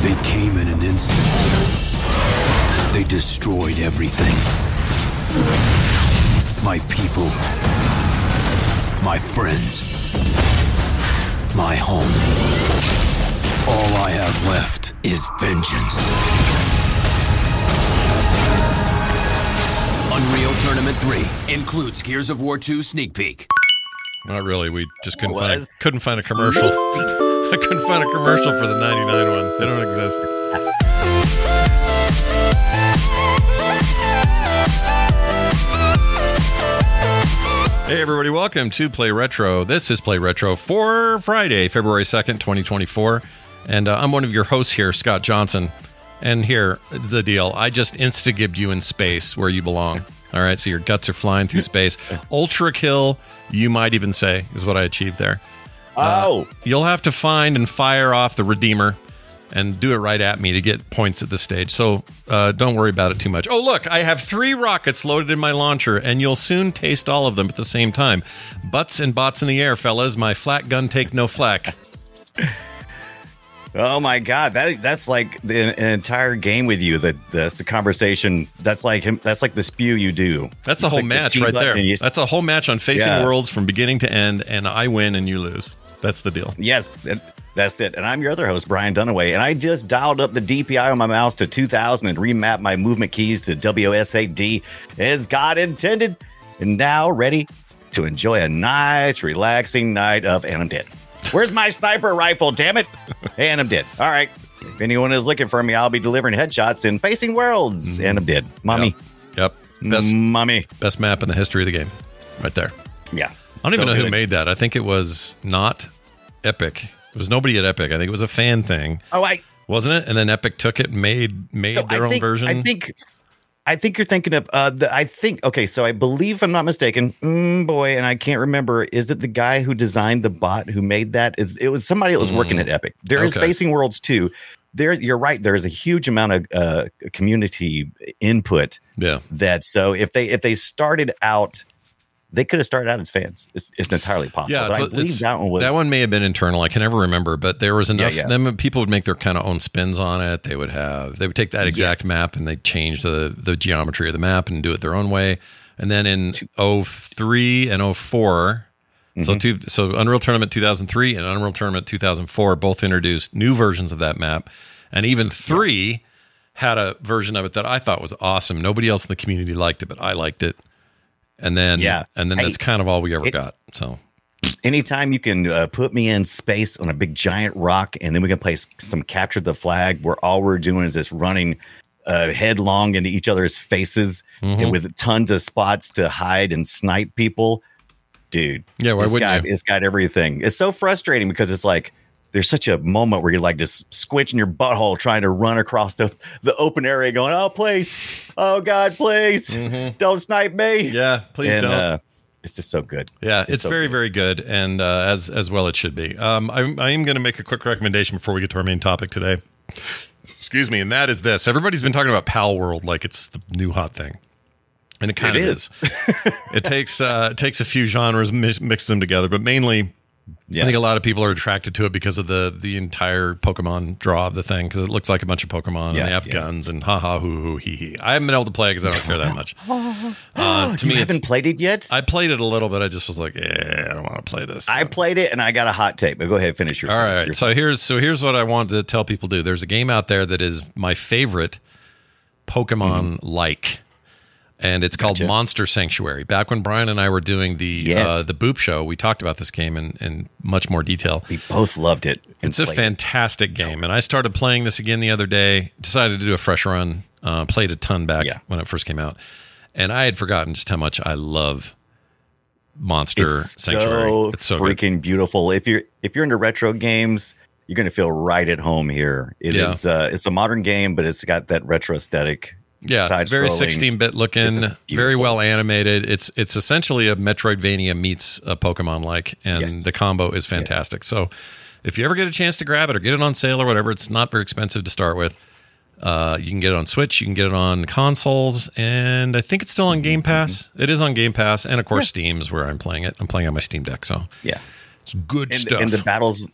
They came in an instant. They destroyed everything. My people. My friends. My home. All I have left is vengeance. Unreal Tournament 3 includes Gears of War 2 sneak peek. Not really. We just couldn't find a, couldn't find a commercial. I couldn't find a commercial for the 99 one. They don't exist. Hey everybody, welcome to Play Retro. This is Play Retro for Friday, February 2nd, 2024. And uh, I'm one of your hosts here, Scott Johnson. And here, the deal. I just insta-gibbed you in space where you belong. All right, so your guts are flying through space. Ultra kill, you might even say, is what I achieved there. Oh, You'll have to find and fire off the Redeemer and do it right at me to get points at this stage. So uh, don't worry about it too much. Oh, look, I have three rockets loaded in my launcher, and you'll soon taste all of them at the same time. Butts and bots in the air, fellas. My flak gun take no flack. oh my God! That that's like the, an entire game with you. That that's the conversation. That's like him. That's like the spew you do. That's the whole Like match team right there. you- That's a whole match on Facing Yeah. Worlds from beginning to end, and I win and you lose. That's the deal. Yes, that's it. And I'm your other host, Brian Dunaway, and I just dialed up the DPI on my mouse to 2000 and remapped my movement keys to WSAD as God intended, and now ready to enjoy a nice, relaxing night of and I'm dead. Where's my sniper rifle? Damn it! And I'm dead. All right. If anyone is looking for me, I'll be delivering headshots in Facing Worlds, mm-hmm. and I'm dead. Mommy, Yep. Best mommy. best map in the history of the game, right there. Yeah. I don't even So know who made that. I think it was not Epic. It was nobody at Epic. I think it was a fan thing, Oh, I wasn't it? And then Epic took it, made made So their I own think, version. I think, I think you're thinking of. Uh, the, I think okay. So I believe, if I'm not mistaken, mm, boy, and I can't remember. Is it the guy who designed the bot who made that? Is it was somebody that was working at Epic? There is Mm. Okay. Facing Worlds too. There, you're right. There is a huge amount of uh, community input. yeah. That so if they if they started out. They could have started out as fans. It's, it's entirely possible. Yeah, but so I believe that one was that one may have been internal. I can never remember, but there was enough. yeah. yeah. Them people would make their kind of own spins on it. They would have they would take that exact Yes. map and they change the the geometry of the map and do it their own way. And then in 03 and 4 so Mm-hmm. two so Unreal Tournament 2003 and Unreal Tournament 2004 both introduced new versions of that map, and even three had a version of it that I thought was awesome. Nobody else in the community liked it, but I liked it. And then Yeah. and then Hey, that's kind of all we ever it- got. So anytime you can uh, put me in space on a big giant rock and then we can play some capture the flag where all we're doing is just running uh, headlong into each other's faces Mm-hmm. and with tons of spots to hide and snipe people dude Yeah, why it's wouldn't got, you? it's got everything it's so frustrating because it's like there's such a moment where you're like just squinching your butthole trying to run across the the open area going oh please oh god please don't snipe me Mm-hmm. yeah, please and don't. uh, it's just so good Yeah, it's, so very, good. very good, and uh, as as well it should be. Um, I'm, I am going to make a quick recommendation before we get to our main topic today. Excuse me, and that is this: everybody's been talking about Palworld like it's the new hot thing, and it kind It of is. is. it takes uh, it takes a few genres, mix, mixes them together, but mainly Yeah. I think a lot of people are attracted to it because of the the entire Pokemon draw of the thing because it looks like a bunch of Pokemon Yeah, and they have yeah. guns and ha ha hoo hoo hee hee. I haven't been able to play because I don't care that much. Uh, to you me, it's, haven't played it yet? I played it a little bit. I just was like, eh, I don't want to play this. I played it and I got a hot take, but go ahead, finish your. All your- right. So here's so here's what I wanted to tell people to do. There's a game out there that is my favorite Pokemon like. And it's called. Gotcha. Monster Sanctuary. Back when Brian and I were doing the Yes. uh, the Boop show, we talked about this game in, in much more detail. we both loved it. It's a played it. fantastic game, and I started playing this again the other day. Decided to do a fresh run. Uh, played a ton back Yeah. when it first came out, and I had forgotten just how much I love Monster It's Sanctuary. so it's so good. freaking beautiful. If you're if you're into retro games, you're gonna feel right at home here. It is. Yeah. Uh, it's a modern game, but it's got that retro aesthetic. Yeah, it's very 16-bit looking, very well animated. It's it's essentially a Metroidvania meets a Pokemon like, and Yes. the combo is fantastic. So, if you ever get a chance to grab it or get it on sale or whatever, it's not very expensive to start with. Uh, you can get it on Switch, you can get it on consoles, and I think it's still on Game Pass. It is on Game Pass, and of course Steam is where I'm playing it. I'm playing on my Steam Deck, so Yeah, it's good and, stuff. and the battles,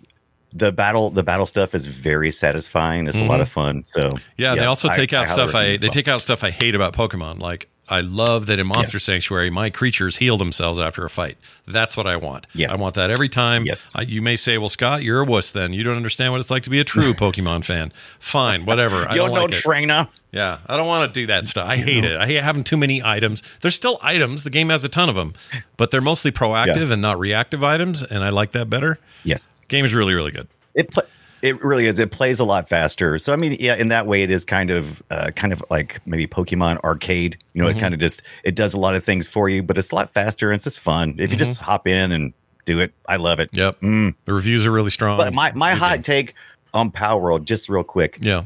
the battle, the battle stuff is very satisfying. It's a lot of fun. So Mm-hmm. Yeah, they also I- take out I stuff I they take out stuff I hate about Pokemon. Like I love that in Monster Sanctuary, my creatures heal themselves after a fight. That's what I want. Yes. I want that every time. Yes. I, you may say, "Well, Scott, you're a wuss. Then you don't understand what it's like to be a true Pokemon fan." Fine, whatever. I You don't know like it. trainer. Yeah, I don't want to do that stuff. I hate it. I hate having too many items. There's still items. The game has a ton of them, but they're mostly proactive Yeah. and not reactive items, and I like that better. Yes, Game is really, really good. it pl- it really is. It plays a lot faster. So I mean, yeah, in that way, it is kind of uh, kind of like maybe Pokemon Arcade. You know, Mm-hmm. it kind of just it does a lot of things for you, but it's a lot faster and it's just fun. If you just Mm-hmm. hop in and do it, I love it. Yep. The reviews are really strong. But my my It's a good hot game. take on Palworld, just real quick. Yeah.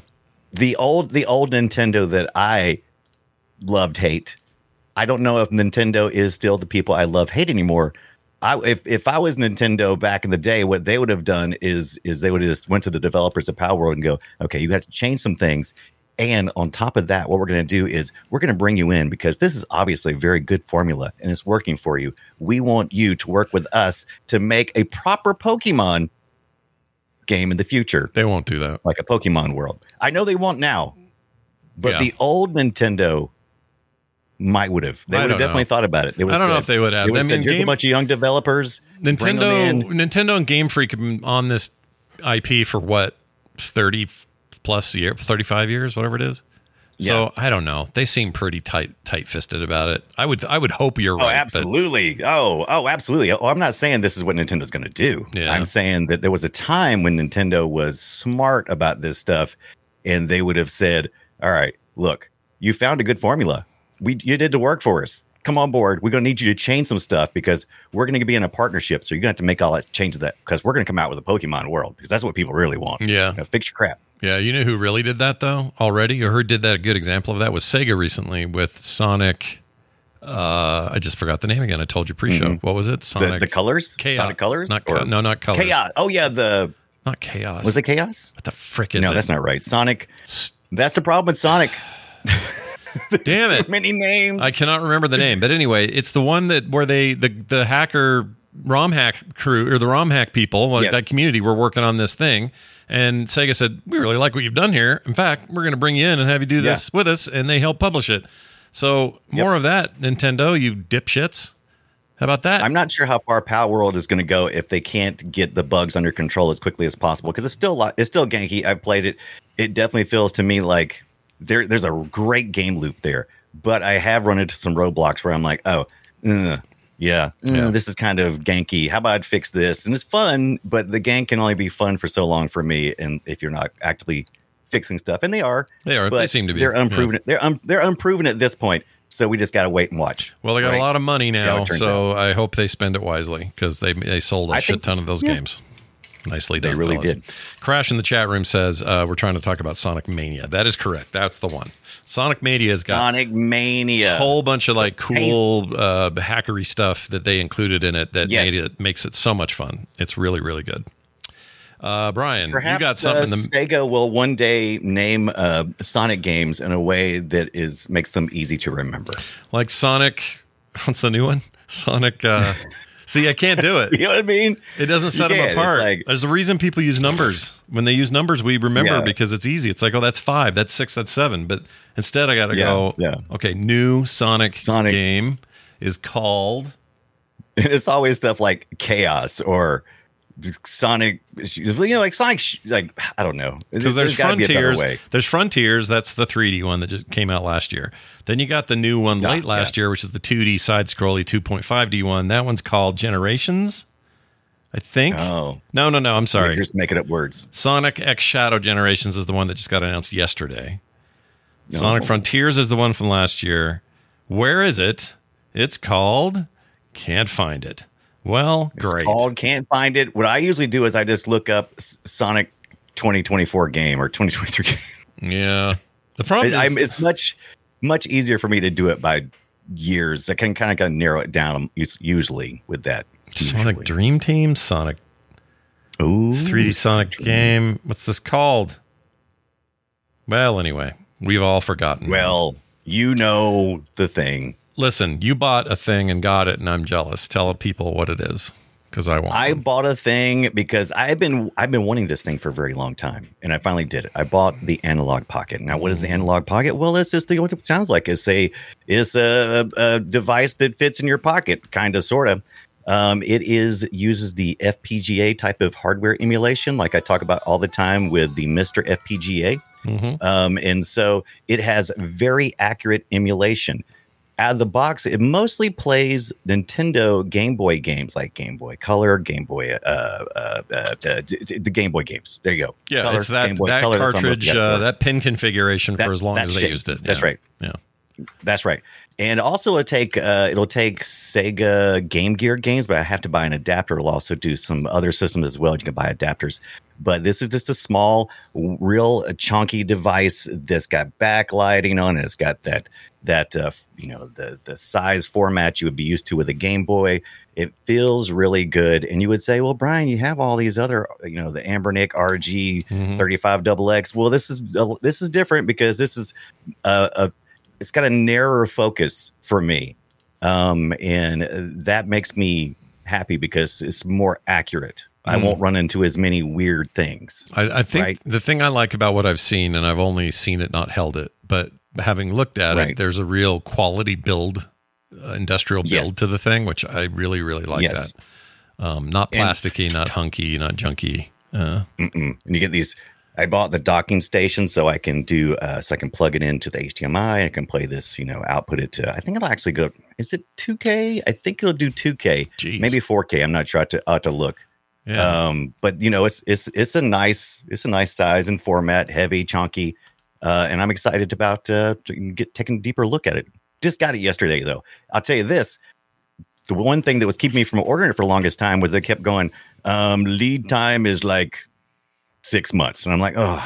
the old the old Nintendo that I loved hate. I don't know if Nintendo is still the people I love hate anymore. I if if I was Nintendo back in the day, what they would have done is is they would have just went to the developers of Palworld and go, okay, you have to change some things. And on top of that, what we're going to do is we're going to bring you in because this is obviously a very good formula and it's working for you. We want you to work with us to make a proper Pokemon game in the future They won't do that. like a Pokemon world. I know they won't now, but Yeah. the old Nintendo might would have. They would have definitely know. thought about it. They I don't have know if they would have. They would I mean, said, "Here's Game- a bunch of young developers. Nintendo. Nintendo, and Game Freak have been on this IP for what thirty plus year, thirty five years, whatever it is. So I don't know. They seem pretty tight, tight fisted about it. I would, I would hope you're Oh, right. but- absolutely. Oh, oh, absolutely. Oh, I'm not saying this is what Nintendo's going to do. Yeah. I'm saying that there was a time when Nintendo was smart about this stuff, and they would have said, "All right, look, you found a good formula. We you did the work for us. Come on board. We're going to need you to change some stuff because we're going to be in a partnership. So you're going to have to make all that change that because we're going to come out with a Pokemon world because that's what people really want. Yeah. You know, fix your crap. Yeah, you know who really did that though already, or who did that? A good example of that was Sega recently with Sonic. Uh, I just forgot the name again. I told you pre-show. What was it? Mm-hmm. The, Sonic the colors, Chaos. Sonic colors, Not co- no, not colors. chaos. Oh yeah, the Not chaos. was it chaos? What the frick is no, it? that's not right. Sonic. That's the problem with Sonic. Damn it! Many names. I cannot remember the name, but anyway, it's the one that where they the the hacker ROM hack crew or the ROM hack people, like Yes. that community, were working on this thing. And Sega said, "We really like what you've done here. In fact, we're going to bring you in and have you do this with us." And they help publish it. So more of that, Nintendo, you dipshits. How about that? I'm not sure how far Palworld is going to go if they can't get the bugs under control as quickly as possible because it's still a it's still ganky. I've played it. It definitely feels to me like there there's a great game loop there, but I have run into some roadblocks where I'm like, oh, ugh, yeah, ugh, this is kind of ganky. How about I fix this? And it's fun, but the gank can only be fun for so long for me, and if you're not actively fixing stuff, and they are, They are. They seem to be, They're yeah. unproven. They're un, they're unproven at this point. So we just got to wait and watch. well, they got Right? a lot of money now, so I hope they spend it wisely because they they sold a I shit think- ton of those yeah. games. Nicely done. They really fellas. did. Crash in the chat room says uh, we're trying to talk about Sonic Mania. That is correct. That's the one. Sonic Mania has got Sonic Mania. a whole bunch of like cool uh, hackery stuff that they included in it that Yes. made it makes it so much fun. It's really really good. Uh, Brian, Perhaps you got something. uh, to, Sega will one day name uh, Sonic games in a way that is makes them easy to remember. like Sonic. What's the new one? Sonic. Uh, See, I can't do it. You know what I mean? It doesn't set them apart. like- There's a reason people use numbers. When they use numbers, we remember Yeah. because it's easy. It's like, oh, that's five, that's six, that's seven. But instead, I got to Yeah, go. yeah. Okay, new Sonic, Sonic. game is called. And it's always stuff like chaos or Sonic. You know, like Sonic. Like I don't know. Because there's be Frontiers. There's Frontiers. That's the 3D one that just came out last year. Then you got the new one Yeah, late last year, which is the 2D side scrolly 2.5D one. That one's called Generations. I think. Oh, No, no, no. I'm sorry. You're just making up words. Sonic X Shadow Generations is the one that just got announced yesterday. Sonic Oh. Frontiers is the one from last year. Where is it? It's called Can't Find It. Well, It's great. called can't find it. What I usually do is I just look up Sonic 2024 game or 2023 game. yeah. The problem It, is, I'm, it's much much easier for me to do it by years. I can kind of kind of narrow it down usually with that. Sonic usually. Dream Team, Sonic Ooh, 3D Sonic game. What's this called? Well, anyway, we've all forgotten. Well, you know the thing. Listen, you bought a thing and got it, and I'm jealous. Tell people what it is because I want. I one. bought a thing because I've been I've been wanting this thing for a very long time, and I finally did it. I bought the Analogue Pocket. Now, what is the Analogue Pocket? Well, it's just what it sounds like. It's a it's a, a device that fits in your pocket, kind of, sort of. Um, it is uses the FPGA type of hardware emulation, like I talk about all the time with the MiSTer FPGA. Mhm. Um, and so it has very accurate emulation. Out of the box, it mostly plays Nintendo Game Boy games like Game Boy Color, Game Boy, uh, uh, uh, uh, the Game Boy games. There you go. Yeah, Color, it's that Game Boy that Color, cartridge, uh, that pin configuration That- for as long as they shit. used it. That's Yeah. right. Yeah. That's right. And also it'll take uh, it'll take Sega Game Gear games, but I have to buy an adapter. It'll also do some other systems as well. You can buy adapters. But this is just a small, real chunky device that's got backlighting on it. It's got that that uh, you know the the size format you would be used to with a Game Boy. It feels really good. And you would say, well, Brian, you have all these other, you know, the Anbernic RG Mhm. 35 double X. Well, this is this is different because this is a, a it's got a narrower focus for me, um, and that makes me happy because it's more accurate. I Mm. won't run into as many weird things. I, I think Right. the thing I like about what I've seen, and I've only seen it, not held it, but having looked at it, there's a real quality build, uh, industrial build Yes. to the thing, which I really, really like Yes. that. Um, not And- plasticky, not hunky, not junky. Uh. And you get these. I bought the docking station so I can do uh, so I can plug it into the HDMI. I can play this, you know, output it to. I think it'll actually go. Is it 2K? I think it'll do 2K, Jeez. maybe 4K. I'm not sure. I to, to look. yeah. Um, but you know, it's it's it's a nice it's a nice size and format, heavy, chunky, uh, and I'm excited about uh, to get taking a deeper look at it. Just got it yesterday, though. I'll tell you this: the one thing that was keeping me from ordering it for the longest time was they kept going. Um, lead time is like six months, and I'm like, oh,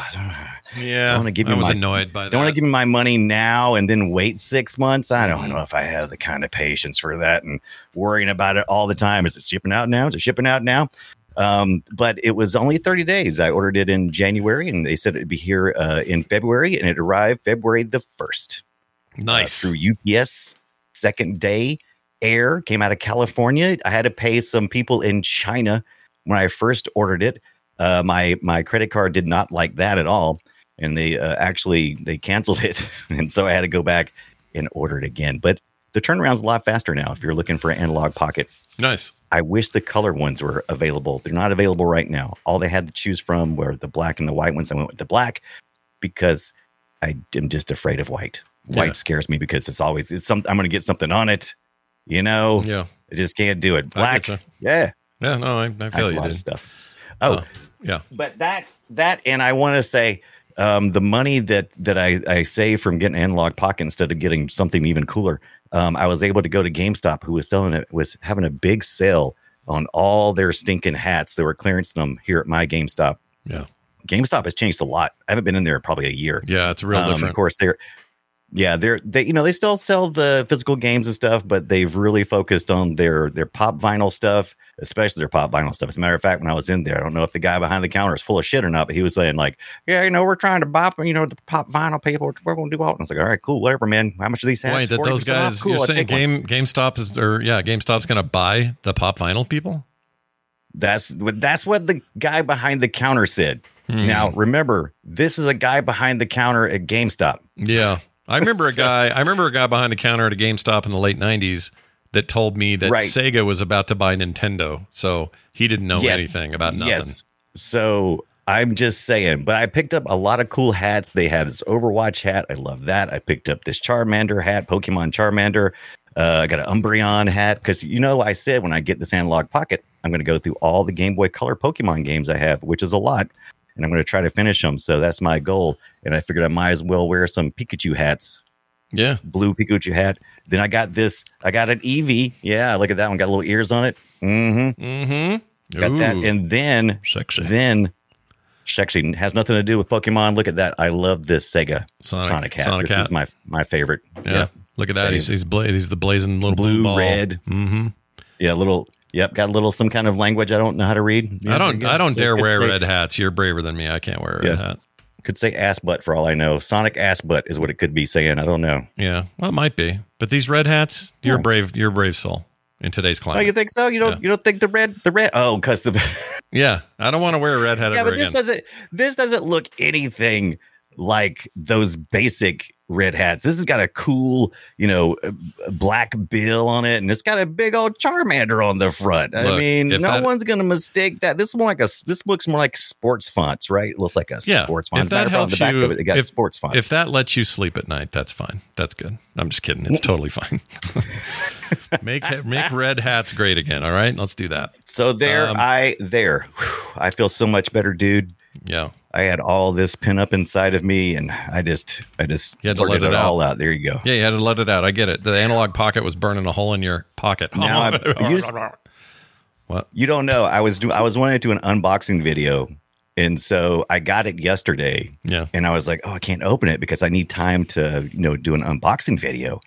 yeah. I wanna give I was my- annoyed by that. don't want to give me my money now and then wait six months. I don't know if I have the kind of patience for that and worrying about it all the time. Is it shipping out now? Is it shipping out now? Um, but it was only 30 days. I ordered it in January and they said it'd be here uh, in February and it arrived February the 1st uh, nice. through UPS. Second day air came out of California. I had to pay some people in China when I first ordered it. Uh, my my credit card did not like that at all, and they uh, actually they canceled it, and so I had to go back and order it again. But the turnaround's a lot faster now. If you're looking for an Analogue Pocket, nice. I wish the color ones were available. They're not available right now. All they had to choose from were the black and the white ones. I went with the black because I am just afraid of white. White Yeah. scares me because it's always it's some I'm going to get something on it. You know, Yeah. I just can't do it. Black, yeah, Yeah. No, I, I that's feel a lot Dude. of stuff. Oh, Uh, yeah. but that that and I want to say um, the money that that I, I save from getting Analogue Pocket instead of getting something even cooler. Um, I was able to go to GameStop, who was selling it, was having a big sale on all their stinking hats. They were clearancing them here at my GameStop. Yeah. GameStop has changed a lot. I haven't been in there in probably a year. Yeah. It's a real Um, different. Of course, they're yeah, they're they you know they still sell the physical games and stuff, but they've really focused on their their pop vinyl stuff, especially their pop vinyl stuff. As a matter of fact, when I was in there, I don't know if the guy behind the counter is full of shit or not, but he was saying like, yeah, you know, we're trying to buy you know the pop vinyl people, we're going to do all. And I was like, all right, cool, whatever, man. How much are these hats? Wait, that those guys? Cool, you're saying take one. Game GameStop is or yeah, GameStop's going to buy the pop vinyl people? That's what that's what the guy behind the counter said. Hmm. Now remember, this is a guy behind the counter at GameStop. Yeah. I remember a guy I remember a guy behind the counter at a GameStop in the late 90s that told me that Right. Sega was about to buy Nintendo. So he didn't know Yes. anything about nothing. Yes. So I'm just saying, but I picked up a lot of cool hats. They had this Overwatch hat. I love that. I picked up this Charmander hat, Pokemon Charmander. Uh, I got an Umbreon hat because you know I said when I get this Analogue Pocket, I'm going to go through all the Game Boy Color Pokemon games I have, which is a lot, and I'm going to try to finish them. So that's my goal. And I figured I might as well wear some Pikachu hats Yeah. blue Pikachu hat. Then I got this. I got an Eevee. Yeah, look at that one. Got little ears on it. Mm-hmm. Mm-hmm. Got that. And then, sexy. then, sexy has nothing to do with Pokemon. Look at that. I love this Sega Sonic- Sonic, hat. Sonic this hat. is my my favorite. yeah. Look at that. He's he's, bla- he's the blazing little Blue, ball. red. Mm-hmm. Yeah, little. Yep, got a little some kind of language I don't know how to read. Yeah, I don't I don't So dare wear say- red hats. You're braver than me. I can't wear a red Yeah. hat. Could say ass butt for all I know. Sonic ass butt is what it could be saying. I don't know. Yeah. Well, it might be. But these red hats, you're Yeah. brave. You're a brave soul in today's oh, climate. Oh, climate. you think so? You don't Yeah. you don't think the red the red? Oh, because the yeah. I don't want to wear a red hat yeah, ever but this again. doesn't this doesn't look anything like those basic red hats. This has got a cool, you know, uh, black bill on it, and it's got a big old Charmander on the front. I mean, no if that- one's gonna mistake that. This is more like a this looks more like sports fonts, right? It looks like a Yeah, sports if font. that fact, on helps the back you- of it, it got if- sports fonts. If that lets you sleep at night, that's fine. That's good. I'm just kidding. It's totally fine. make make red hats great again. All right, let's do that. so there, um, I there, Whew, I feel so much better, dude. Yeah, I had all this pin up inside of me, and I just, I just You had to let it all out. There you go. yeah. You had to let it out. I get it. The Analogue Pocket was burning a hole in your pocket. Now you just- what? You don't know. I was do I was wanting to do an unboxing video, and so I got it yesterday, Yeah. and I was like, oh, I can't open it because I need time to you know do an unboxing video,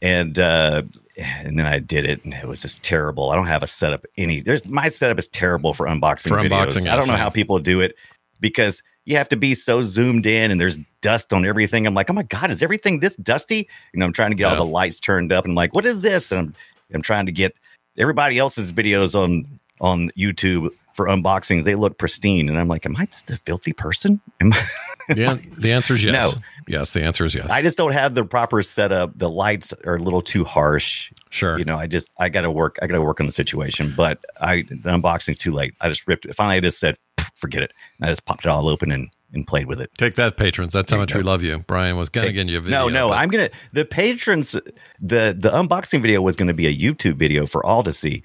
and uh, and then I did it, and it was just terrible. I don't have a setup any. There's my setup is terrible for unboxing For videos. unboxing, I don't know how people do it because you have to be so zoomed in, and there's dust on everything. I'm like, oh my god, is everything this dusty? You know, I'm trying to get Yeah. all the lights turned up, and I'm like, what is this? And I'm I'm trying to get everybody else's videos on on YouTube for unboxings. They look pristine, and I'm like, am I just a filthy person? Am I? Yeah. The answer is yes. No. Yes. The answer is yes. I just don't have the proper setup. The lights are a little too harsh. sure. You know, I just I got to work. I got to work on the situation. But I the unboxing's too late. I just ripped it. Finally, I just said, forget it. And I just popped it all open and and played with it. Take that, patrons. That's how much we love you. Brian was gonna Take- get you a video. No, no, but- I'm gonna the patrons the the unboxing video was gonna be a YouTube video for all to see.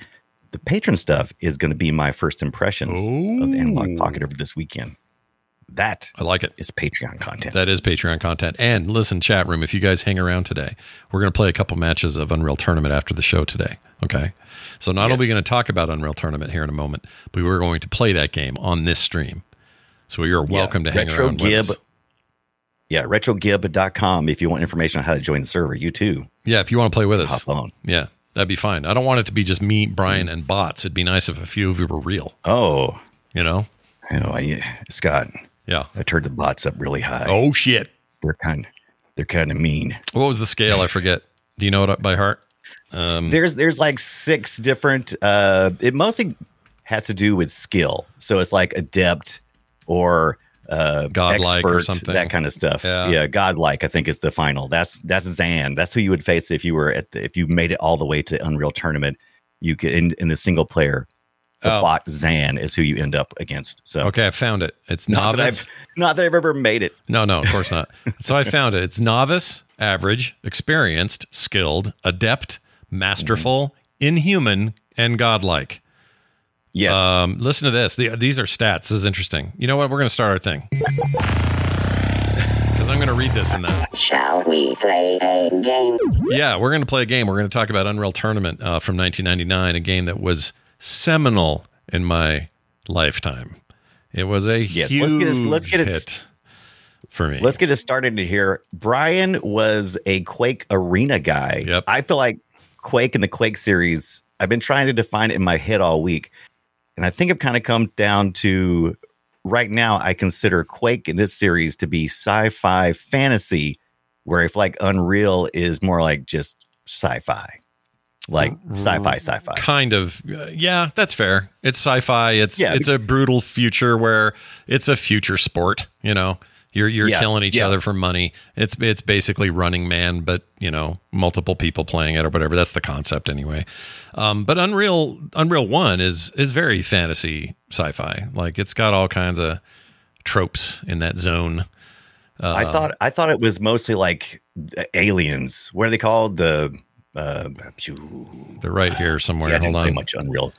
The patron stuff is gonna be my first impressions of the Analogue Pocket over this weekend. That I like it. is Patreon content. That is Patreon content. And listen, chat room, if you guys hang around today, we're going to play a couple matches of Unreal Tournament after the show today. Okay. So not only are we going to talk about Unreal Tournament here in a moment, but we're going to play that game on this stream. So you're welcome to hang Retro around with Gib. us. Yeah, retrogib.com if you want information on how to join the server. You too. Yeah, if you want to play with us. Hop on. Yeah, that'd be fine. I don't want it to be just me, Brian, and bots. It'd be nice if a few of you were real, Oh, you know? you know, I, Scott, Yeah. I turned the bots up really high. Oh, shit. they're kind they're kind of mean. What was the scale? I forget. Do you know it by heart? Um, there's there's like six different uh it mostly has to do with skill so it's like adept or uh Godlike or expert, something. that kind of stuff Yeah. yeah godlike i think is the final that's that's Xan that's who you would face if you were at the, if you made it all the way to unreal tournament you could in, in the single player the Oh. bot Xan is who you end up against so okay, I found it. It's not that novice. i've not that i've ever made it No, no, of course not. so I found it. It's novice, average, experienced, skilled, adept, masterful, inhuman, and godlike. yes Um, listen to this. The, these are stats. This is interesting. You know what? We're going to start our thing. Because I'm going to read this in that. Shall we play a game? Yeah, we're going to play a game. We're going to talk about Unreal Tournament uh, from 1999, a game that was seminal in my lifetime. It was a Yes, huge let's get it- let's get it- hit for me. Let's get it started here. Brian was a Quake Arena guy. Yep. I feel like Quake and the Quake series, I've been trying to define it in my head all week. And I think I've kind of come down to right now, I consider Quake in this series to be sci fi fantasy, where if like Unreal is more like just sci fi, like sci fi, sci fi. kind of uh, yeah that's fair it's sci-fi it's Yeah. it's a brutal future where it's a future sport you know you're you're Yeah, killing each yeah. other for money it's it's basically running man but you know multiple people playing it or whatever that's the concept anyway um, but unreal unreal 1 is is very fantasy sci-fi like it's got all kinds of tropes in that zone I thought I thought it was mostly like aliens. What are they called? The uh, they're right here somewhere see, I hold on much Unreal.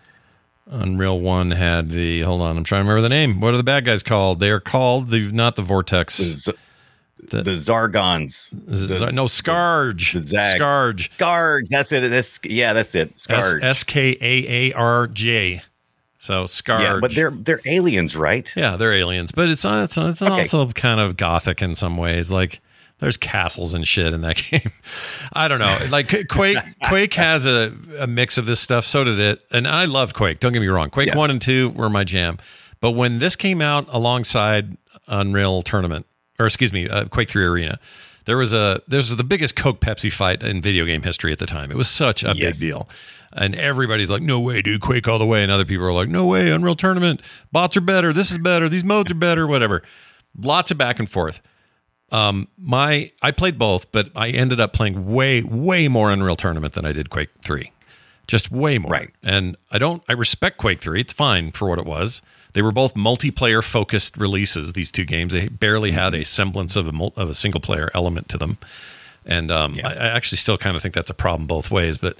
Unreal One had the hold on, I'm trying to remember the name. What are the bad guys called? They are called the not the Vortex. The, Z- The- the Zargons. The- no, Skaarj. the Zags. Skaarj. Skaarj. That's it. That's yeah. That's it. Skaarj. S K A A R J. So Skaarj. yeah, but they're they're aliens, right? yeah, they're aliens, but it's it's it's Okay. also kind of gothic in some ways. Like there's castles and shit in that game. I don't know. Like Quake Quake has a, a mix of this stuff. So did it, and I loved Quake. Don't get me wrong. Quake Yeah. one and two were my jam. But when this came out alongside Unreal Tournament, or excuse me, uh, Quake three Arena. There was a there was the biggest Coke Pepsi fight in video game history at the time. It was such a Yes. big deal. And everybody's like, no way, dude, Quake all the way. And other people are like, no way, Unreal Tournament, bots are better, this is better, these modes are better, whatever. Lots of back and forth. Um, my I played both, but I ended up playing way, way more Unreal Tournament than I did Quake 3. Just way more. Right. And I don't I respect Quake 3. It's fine for what it was. They were both multiplayer focused releases, these two games. They barely had a semblance of a mul- of a single player element to them. And um, I, I actually still kind of think that's a problem both ways, but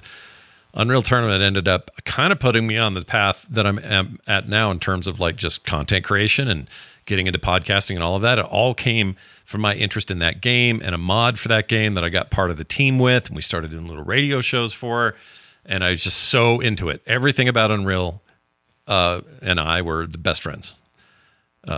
Unreal Tournament ended up kind of putting me on the path that I'm am at now in terms of like just content creation and getting into podcasting and all of that. It all came from my interest in that game and a mod for that game that I got part of the team with, and we started doing little radio shows for. And I was just so into it. Everything about Unreal uh, and I were the best friends.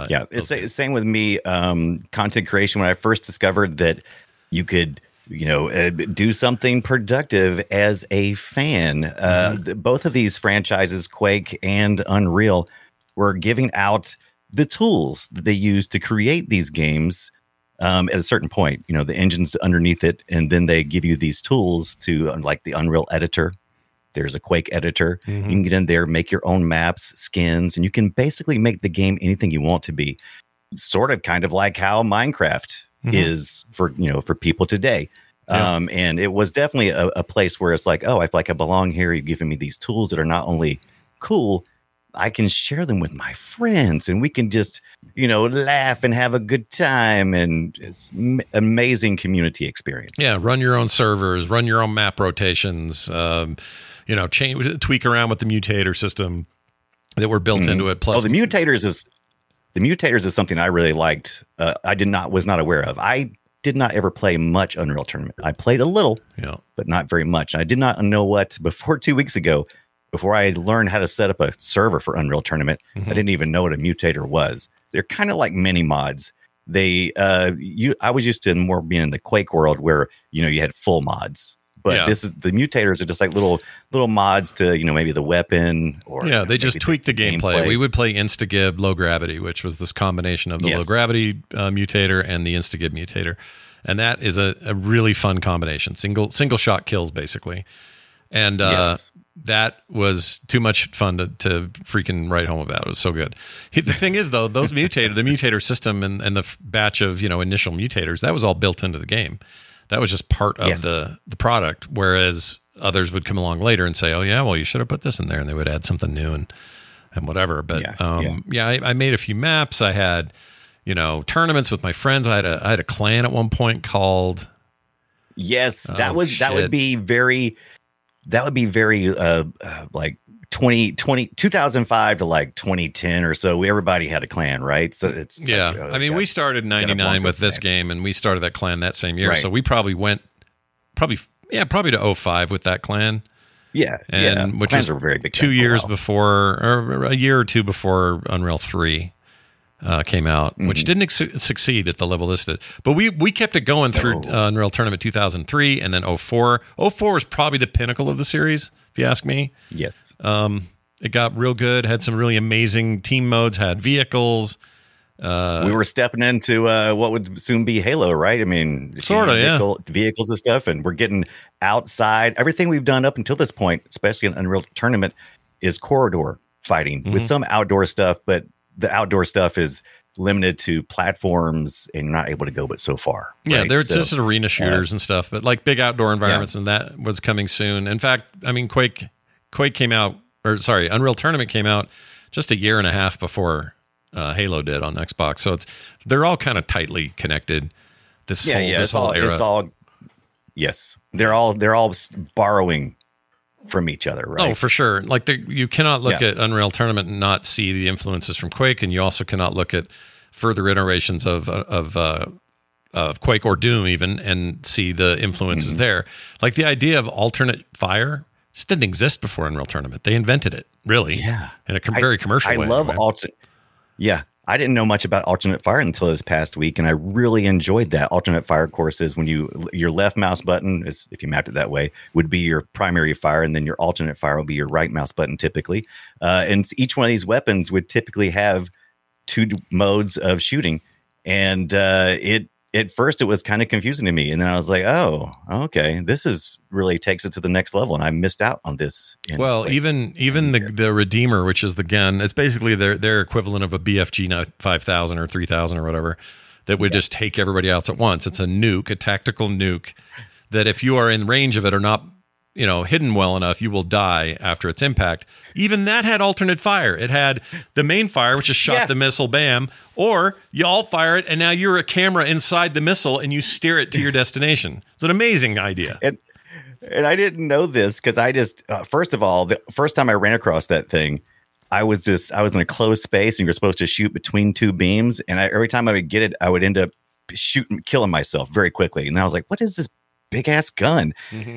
yeah, it's the same with me. Um, content creation. When I first discovered that you could, you know, uh, do something productive as a fan, uh, th- both of these franchises, Quake and Unreal, were giving out the tools that they use to create these games. Um, at a certain point, you know, the engine's underneath it, and then they give you these tools to, uh, like the Unreal Editor. There's a Quake editor. You can get in there, make your own maps, skins, and you can basically make the game anything you want to be. Sort of kind of like how Minecraft Mhm. is for, you know, for people today. Yeah. Um, and it was definitely a, a place where it's like, oh, I feel like I belong here. You've given me these tools that are not only cool, I can share them with my friends and we can just, you know, laugh and have a good time. And it's m- amazing community experience. Yeah, run your own servers, run your own map rotations. Um, you know, change, tweak around with the mutator system that were built into it. Plus, oh, the mutators is the mutators is something I really liked. Uh, I did not was not aware of. I did not ever play much Unreal Tournament. I played a little, yeah, but not very much. I did not know what before two weeks ago. Before I learned how to set up a server for Unreal Tournament, I didn't even know what a mutator was. They're kind of like mini mods. They, uh, you, I was used to more being in the Quake world where you know you had full mods, but Yeah. this is the mutators are just like little little mods to you know maybe the weapon or yeah, they just tweak tweaked the gameplay. gameplay. We would play Instagib low gravity, which was this combination of the low gravity uh, mutator and the Instagib mutator, and that is a, a really fun combination. Single single shot kills basically, and uh, Yes. That was too much fun to, to freaking write home about. It was so good. He- The thing is, though, those mutator, the mutator system and, and the batch of you know initial mutators, that was all built into the game. That was just part of Yes. the the product. Whereas others would come along later and say, "Oh yeah, well you should have put this in there," and they would add something new and and whatever. But Yeah, um, yeah, I, I made a few maps. I had you know tournaments with my friends. I had a I had a clan at one point called Yes, that Oh, was that would be very that would be very uh, uh like 20, 20 2005 to like 2010 or so. we Everybody had a clan, right? So it's Yeah, like, I mean, yeah. we started in Got a '99 with this clan. game, and we started that clan that same year. Right. So we probably went, probably yeah, probably to 05 with that clan, yeah, and yeah. which Clans was very big two time for a years before, or a year or two before Unreal Three. Uh, came out, which didn't ex- succeed at the level listed. But we we kept it going through uh, Unreal Tournament 2003 and then 04. 04 is probably the pinnacle of the series, if you ask me. Yes. Um, it got real good, had some really amazing team modes, had vehicles. Uh, we were stepping into uh, what would soon be Halo, right? I mean, Sorta, yeah. vehicles and stuff, and we're getting outside. Everything we've done up until this point, especially in Unreal Tournament, is corridor fighting Mm-hmm. with some outdoor stuff, but the outdoor stuff is limited to platforms, and you're not able to go but so far. Yeah, right? they're So- just arena shooters and stuff, but like big outdoor environments, and that was coming soon. In fact, I mean, Quake, Quake came out, or sorry, Unreal Tournament came out just a year and a half before uh, Halo did on Xbox. So it's they're all kind of tightly connected. This yeah, whole yeah. this whole all, era. it's all. Yes, they're all they're all borrowing from each other, right? Oh, for sure. Like the, you cannot look Yeah. at Unreal Tournament and not see the influences from Quake, and you also cannot look at further iterations of of uh, of Quake or Doom even and see the influences Mm-hmm. there. Like the idea of alternate fire just didn't exist before Unreal Tournament. They invented it, really. Yeah. in a com- very commercial I way. I love anyway. alternate. Yeah, I didn't know much about alternate fire until this past week, and I really enjoyed that. Alternate fire courses when you your left mouse button is if you mapped it that way would be your primary fire, and then your alternate fire will be your right mouse button typically. Uh, and each one of these weapons would typically have two modes of shooting, and uh, it at first it was kind of confusing to me, and then I was like, oh, okay, this is really takes it to the next level, and I missed out on this. Well, Quake. even even the the Redeemer, which is the gun, it's basically their their equivalent of a BFG five thousand or three thousand or whatever, that would just take everybody out at once. It's a nuke, a tactical nuke, that if you are in range of it or not, you know, hidden well enough, you will die after its impact. Even that had alternate fire. It had the main fire, which just shot Yeah. the missile, bam, or you all fire it, and now you're a camera inside the missile and you steer it to your destination. It's an amazing idea. and and I didn't know this because I just uh, first of all, the first time I ran across that thing, I was just I was in a closed space and you're supposed to shoot between two beams, and I, every time I would get it, I would end up shooting, killing myself very quickly, and I was like, "What is this big ass gun?"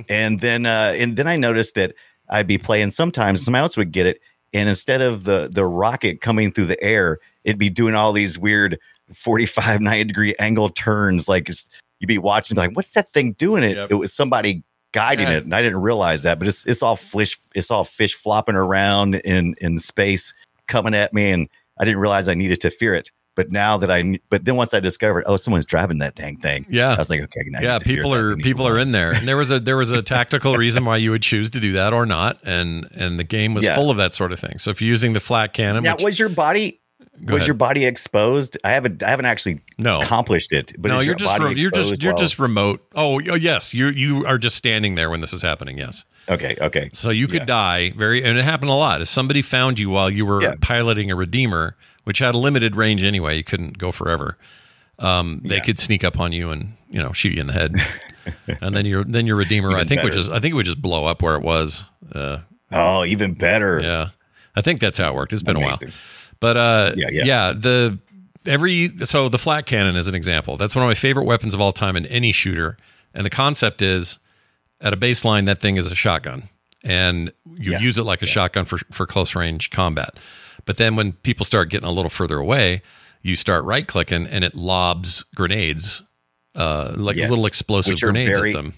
And then uh, and then I noticed that I'd be playing sometimes, somebody else would get it, and instead of the the rocket coming through the air, it'd be doing all these weird 45 90 degree angle turns like you'd be watching like what's that thing doing it Yep. it was somebody guiding Yeah. it and i didn't realize that but it's it's all fish it's all fish flopping around in in space coming at me and i didn't realize i needed to fear it but now that i but then once i discovered oh someone's driving that dang thing Yeah. i was like okay now yeah need to fear people are people are in there and there was a there was a tactical reason why you would choose to do that or not and and the game was Yeah. full of that sort of thing so if you're using the flak cannon now which, was your body Go was ahead. your body exposed i haven't i haven't actually No. accomplished it but no you're your just re- you're just you're while- just remote oh, oh yes you you are just standing there when this is happening yes okay okay so you could Yeah. die very and it happened a lot if somebody found you while you were Yeah. piloting a redeemer which had a limited range anyway you couldn't go forever um, they Yeah. could sneak up on you and you know shoot you in the head and then your then your redeemer i think would just i think it would just blow up where it was uh, oh even better Yeah. I think that's how it worked. It's been a while. But uh Yeah, yeah, yeah. the every so the flak cannon is an example. That's one of my favorite weapons of all time in any shooter. And the concept is at a baseline that thing is a shotgun and you Yeah. use it like a shotgun for for close range combat. But then when people start getting a little further away, you start right clicking and it lobs grenades uh like Yes. little explosive grenades very- at them.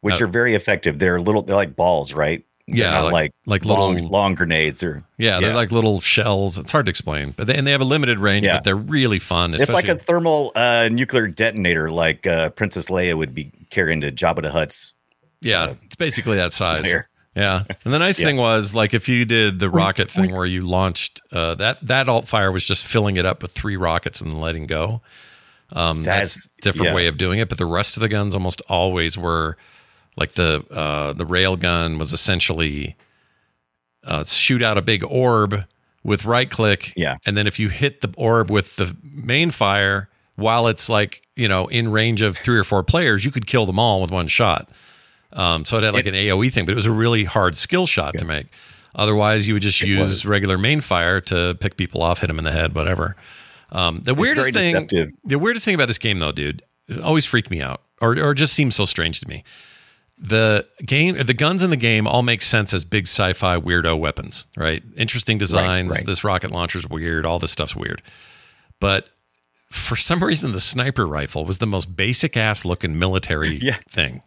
which are very effective. They're little. They're like balls, right? Yeah, like- like like long, little- long grenades. Or Yeah, they're Yeah. like little shells. It's hard to explain, but they, and they have a limited range, Yeah. but they're really fun. it's like a thermal uh, nuclear detonator, like uh, Princess Leia would be carrying to Jabba the Hutt's. Yeah, it's basically that size. Yeah, and the nice Yeah. thing was like if you did the rocket thing where you launched uh, that that alt fire was just filling it up with three rockets and then letting go. Um, that's, That's- a different yeah. way of doing it, but the rest of the guns almost always were like the uh, the rail gun was essentially uh, shoot out a big orb with right click, Yeah. and then if you hit the orb with the main fire while it's like you know in range of three or four players, you could kill them all with one shot. Um, so it had like an AOE thing, but it was a really hard skill shot to make. Otherwise, you would just use was. regular main fire to pick people off, hit them in the head, whatever. Um, the weirdest thing, deceptive. the weirdest thing about this game, though, dude, it always freaked me out, or or just seems so strange to me. the game, the guns in the game all make sense as big sci-fi weirdo weapons, right? Interesting designs. right. This rocket launcher's weird. All this stuff's weird, but for some reason, the sniper rifle was the most basic ass looking military Yeah. thing.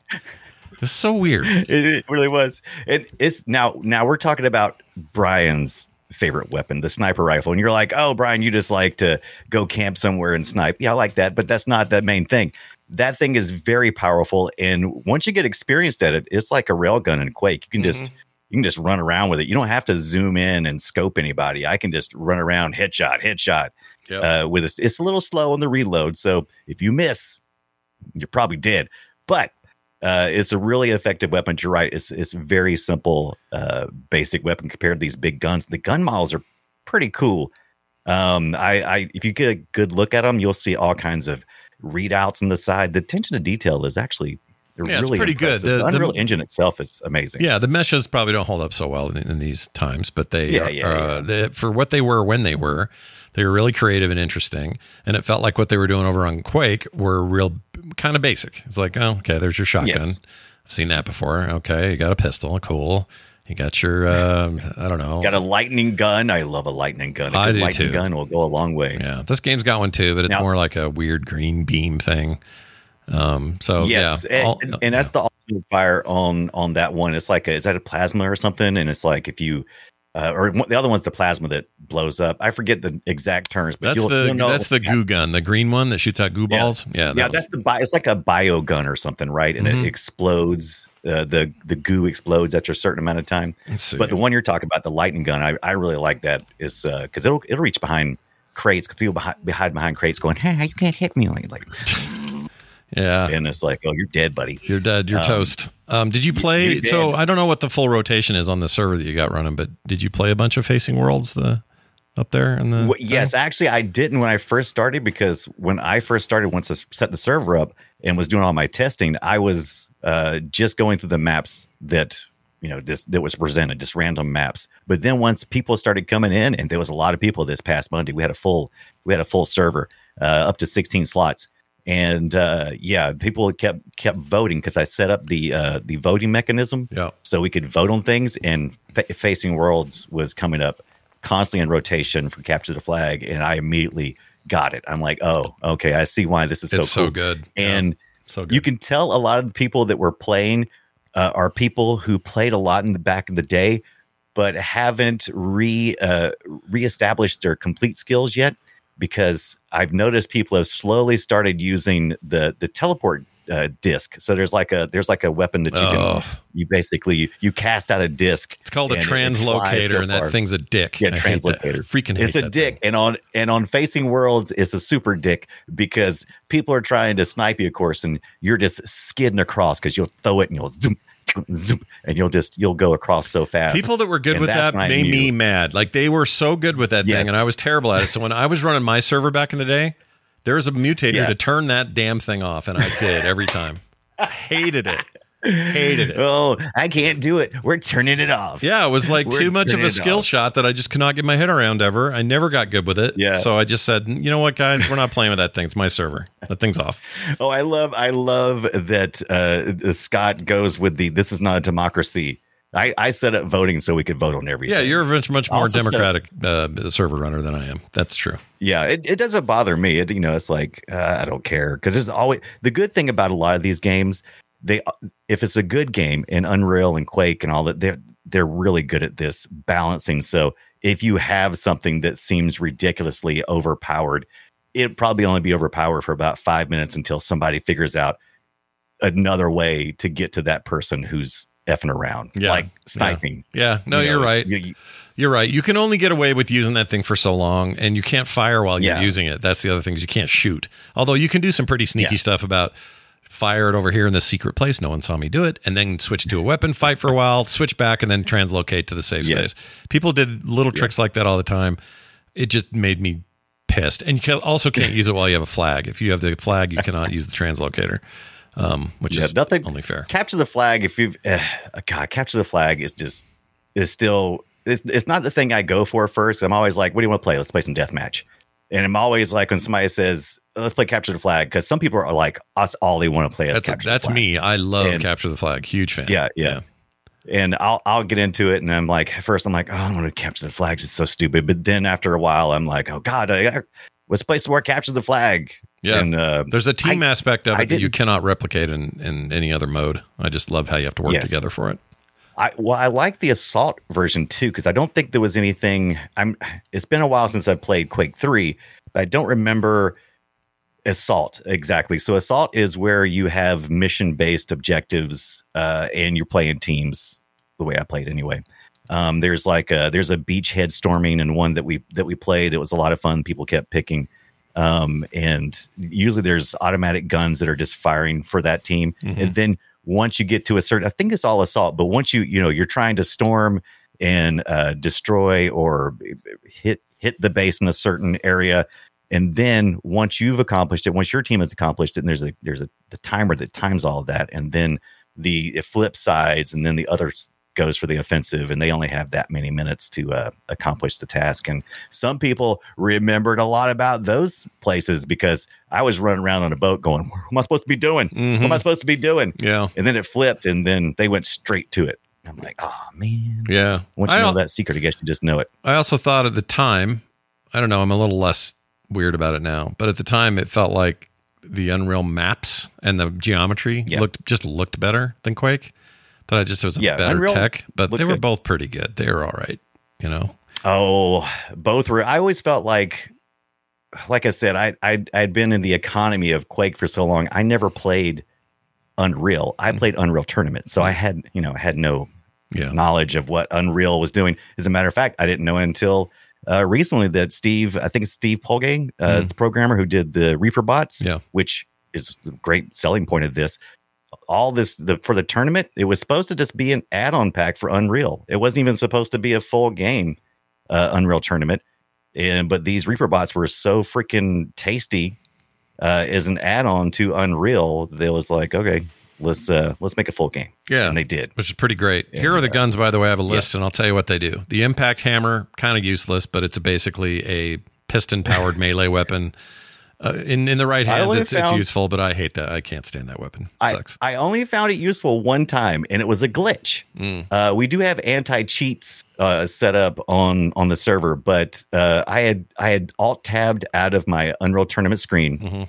It's so weird. It, it really was. It, it's now. Now we're talking about Brian's favorite weapon, the sniper rifle, and you're like, "Oh, Brian, you just like to go camp somewhere and snipe." Yeah, I like that, but that's not the main thing. That thing is very powerful, and once you get experienced at it, it's like a railgun in Quake. You can just you can just run around with it. You don't have to zoom in and scope anybody. I can just run around, headshot, headshot. Yep. Uh, with this, it's a little slow on the reload, so if you miss, you're probably dead. But uh, it's a really effective weapon. You're right. It's it's very simple, uh, basic weapon compared to these big guns. The gun models are pretty cool. Um, I, I if you get a good look at them, you'll see all kinds of readouts on the side. The attention to detail is actually Yeah, it's really pretty good. impressive. The- The, the- Unreal Engine itself is amazing. Yeah, the meshes probably don't hold up so well in, in these times, but they, Yeah, are, yeah, uh, yeah. they- for what they were when they were, they were really creative and interesting. And it felt like what they were doing over on Quake were real kind of basic. It's like, oh, okay, there's your shotgun. Yes. I've seen that before. Okay, you got a pistol, cool. You got your, um, I don't know. Got a lightning gun. I love a lightning gun. A I do lightning too. gun will go a long way. yeah, this game's got one too, but it's Now- more like a weird green beam thing. Um, so yes, yeah, and, all- and- and that's the ultimate fire on on that one. It's like a, is that a plasma or something? And it's like if you uh, or the other one's the plasma that blows up. I forget the exact terms, but that's you'll, the you'll know that's the goo gun, the green one that shoots out goo balls. Yeah, that yeah, that's the bio. It's like a bio gun or something, right? And Mhm. it explodes. Uh, the the goo explodes after a certain amount of time. But the one you're talking about, the lightning gun, I, I really like that. Is because it'll it'll reach behind crates because people behind, behind behind crates going, hey, you can't hit me like, like yeah, and it's like, oh, you're dead, buddy. You're dead. You're Um, toast. Um, did you play? So. I don't know what the full rotation is on the server that you got running, but did you play a bunch of Facing Worlds the up there in the? Well, yes, actually, I didn't when I first started because when I first started, once I set the server up and was doing all my testing, I was uh, just going through the maps that you know this that was presented, just random maps. But then once people started coming in, and there was a lot of people this past Monday, we had a full we had a full server, uh, up to sixteen slots. And uh, yeah, people kept kept voting because I set up the uh, the voting mechanism Yeah. so we could vote on things. And fa- Facing Worlds was coming up constantly in rotation for Capture the Flag, and I immediately got it. I'm like, oh, okay, I see why this is so It's so cool. good. And So good. you can tell a lot of the people that were playing uh, are people who played a lot in the back in the day, but haven't re uh, reestablished their complete skills yet. Because I've noticed people have slowly started using the the teleport uh, disc. So there's like a there's like a weapon that you Oh. can you basically you, you cast out a disc. it's called a and it- it flies translocator, and that far. thing's a dick. Yeah, I translocator. Freaking hate It's a dick, thing. and on and on Facing Worlds, it's a super dick because people are trying to snipe you, of course, and you're just skidding across because you'll throw it and you'll zoom, zoom, and you'll just you'll go across so fast. People that were good And with that made me mad. Like they were so good with that Yes. thing, and I was terrible at it. So when I was running my server back in the day, there was a mutator Yeah. to turn that damn thing off, and I did every time. I hated it. Hated it. Oh, I can't do it. We're turning it off. Yeah, it was like We're too much of a skill off. shot that I just cannot get my head around ever. I never got good with it. Yeah. So I just said, you know what, guys, we're not playing with that thing. It's my server. That thing's off. Oh, I love I love that uh, Scott goes with the "This is not a democracy." I, I set up voting so we could vote on everything. Yeah, you're a much, much more Also, democratic uh, server runner than I am. That's true. Yeah, it, it doesn't bother me. It, you know, it's like uh, I don't care because there's always the good thing about a lot of these games. They if it's a good game in Unreal and Quake and all that, they're they're really good at this balancing. So if you have something that seems ridiculously overpowered, it'd probably only be overpowered for about five minutes until somebody figures out another way to get to that person who's effing around, Yeah, like sniping. Yeah, no, You you're right. you- You're right. You can only get away with using that thing for so long, and you can't fire while you're Yeah. using it. That's the other thing is you can't shoot. Although you can do some pretty sneaky Yeah. stuff about fire it over here in this secret place. No one saw me do it, and then switch to a weapon, fight for a while, switch back, and then translocate to the safe Yes. space. People did little tricks like that all the time. It just made me pissed. And you can, also can't use it while you have a flag. If you have the flag, you cannot use the translocator, um, which Yeah, is nothing- only fair. capture the flag if you've uh, god capture the flag is just is still it's, it's not the thing i go for first i'm always like what do you want to play let's play some deathmatch And I'm always like when somebody says, "Let's play capture the flag," because some people are like, "Us all they want to play." is That's capture the that's me. I love And- capture the flag. Huge fan. Yeah, yeah. and I'll I'll get into it, and I'm like, first I'm like, oh, I don't want to capture the flags. It's so stupid. But then after a while, I'm like, oh God, I, I, let's play some more capture the flag. Yeah. and uh, There's a team I- aspect of it that you cannot replicate in, in any other mode. I just love how you have to work Yes. together for it. I well, I like the assault version too because I don't think there was anything. I'm. It's been a while since I've played Quake Three, but I don't remember assault exactly. So assault is where you have mission based objectives, uh, and you're playing teams. The way I played anyway. Um, there's like a, there's a beachhead storming and one that we that we played. It was a lot of fun. People kept picking. Um, and usually there's automatic guns that are just firing for that team. And then once you get to a certain, I think it's all assault, but once you, you know, you're trying to storm and uh, destroy or hit, hit the base in a certain area. And then once you've accomplished it, once your team has accomplished it, and there's a, there's a, the timer that times all of that. And then the, it flips sides and then the other goes for the offensive and they only have that many minutes to uh, accomplish the task. And some people remembered a lot about those places because I was running around on a boat going, what am I supposed to be doing? What am I Mhm. supposed to be doing? Yeah. And then it flipped and then they went straight to it. I'm like, oh man. Yeah. Once you know that secret, I guess you just know it. I also thought at the time, I don't know, I'm a little less weird about it now, but at the time it felt like the Unreal maps and the geometry Yeah. looked just looked better than Quake. But I just it was a Yeah, better Unreal tech, but they were good. both pretty good. They were all right, you know. Oh, both were. I always felt like, like I said, I I I'd been in the economy of Quake for so long. I never played Unreal. I played Unreal Tournament, so I had you know I had no Yeah. knowledge of what Unreal was doing. As a matter of fact, I didn't know until uh, recently that Steve, I think it's Steve Polge, uh, Mhm. the programmer who did the Reaper bots, Yeah. which is the great selling point of this. All this the, for the tournament, it was supposed to just be an add-on pack for Unreal. It wasn't even supposed to be a full game uh, Unreal tournament. And but these Reaper bots were so freaking tasty uh, as an add-on to Unreal. They was like, okay, let's uh, let's make a full game, Yeah. and they did. which is pretty great. Here are the guns, by the way. I have a list, and I'll tell you what they do. The impact hammer, kind of useless, but it's basically a piston-powered melee weapon. Uh, in in the right hands, it's, it's useful, but I hate that. I can't stand that weapon. It I, sucks. I only found it useful one time, and it was a glitch. Mm. Uh, we do have anti cheats uh, set up on on the server, but uh, I had I had alt tabbed out of my Unreal Tournament screen Mhm.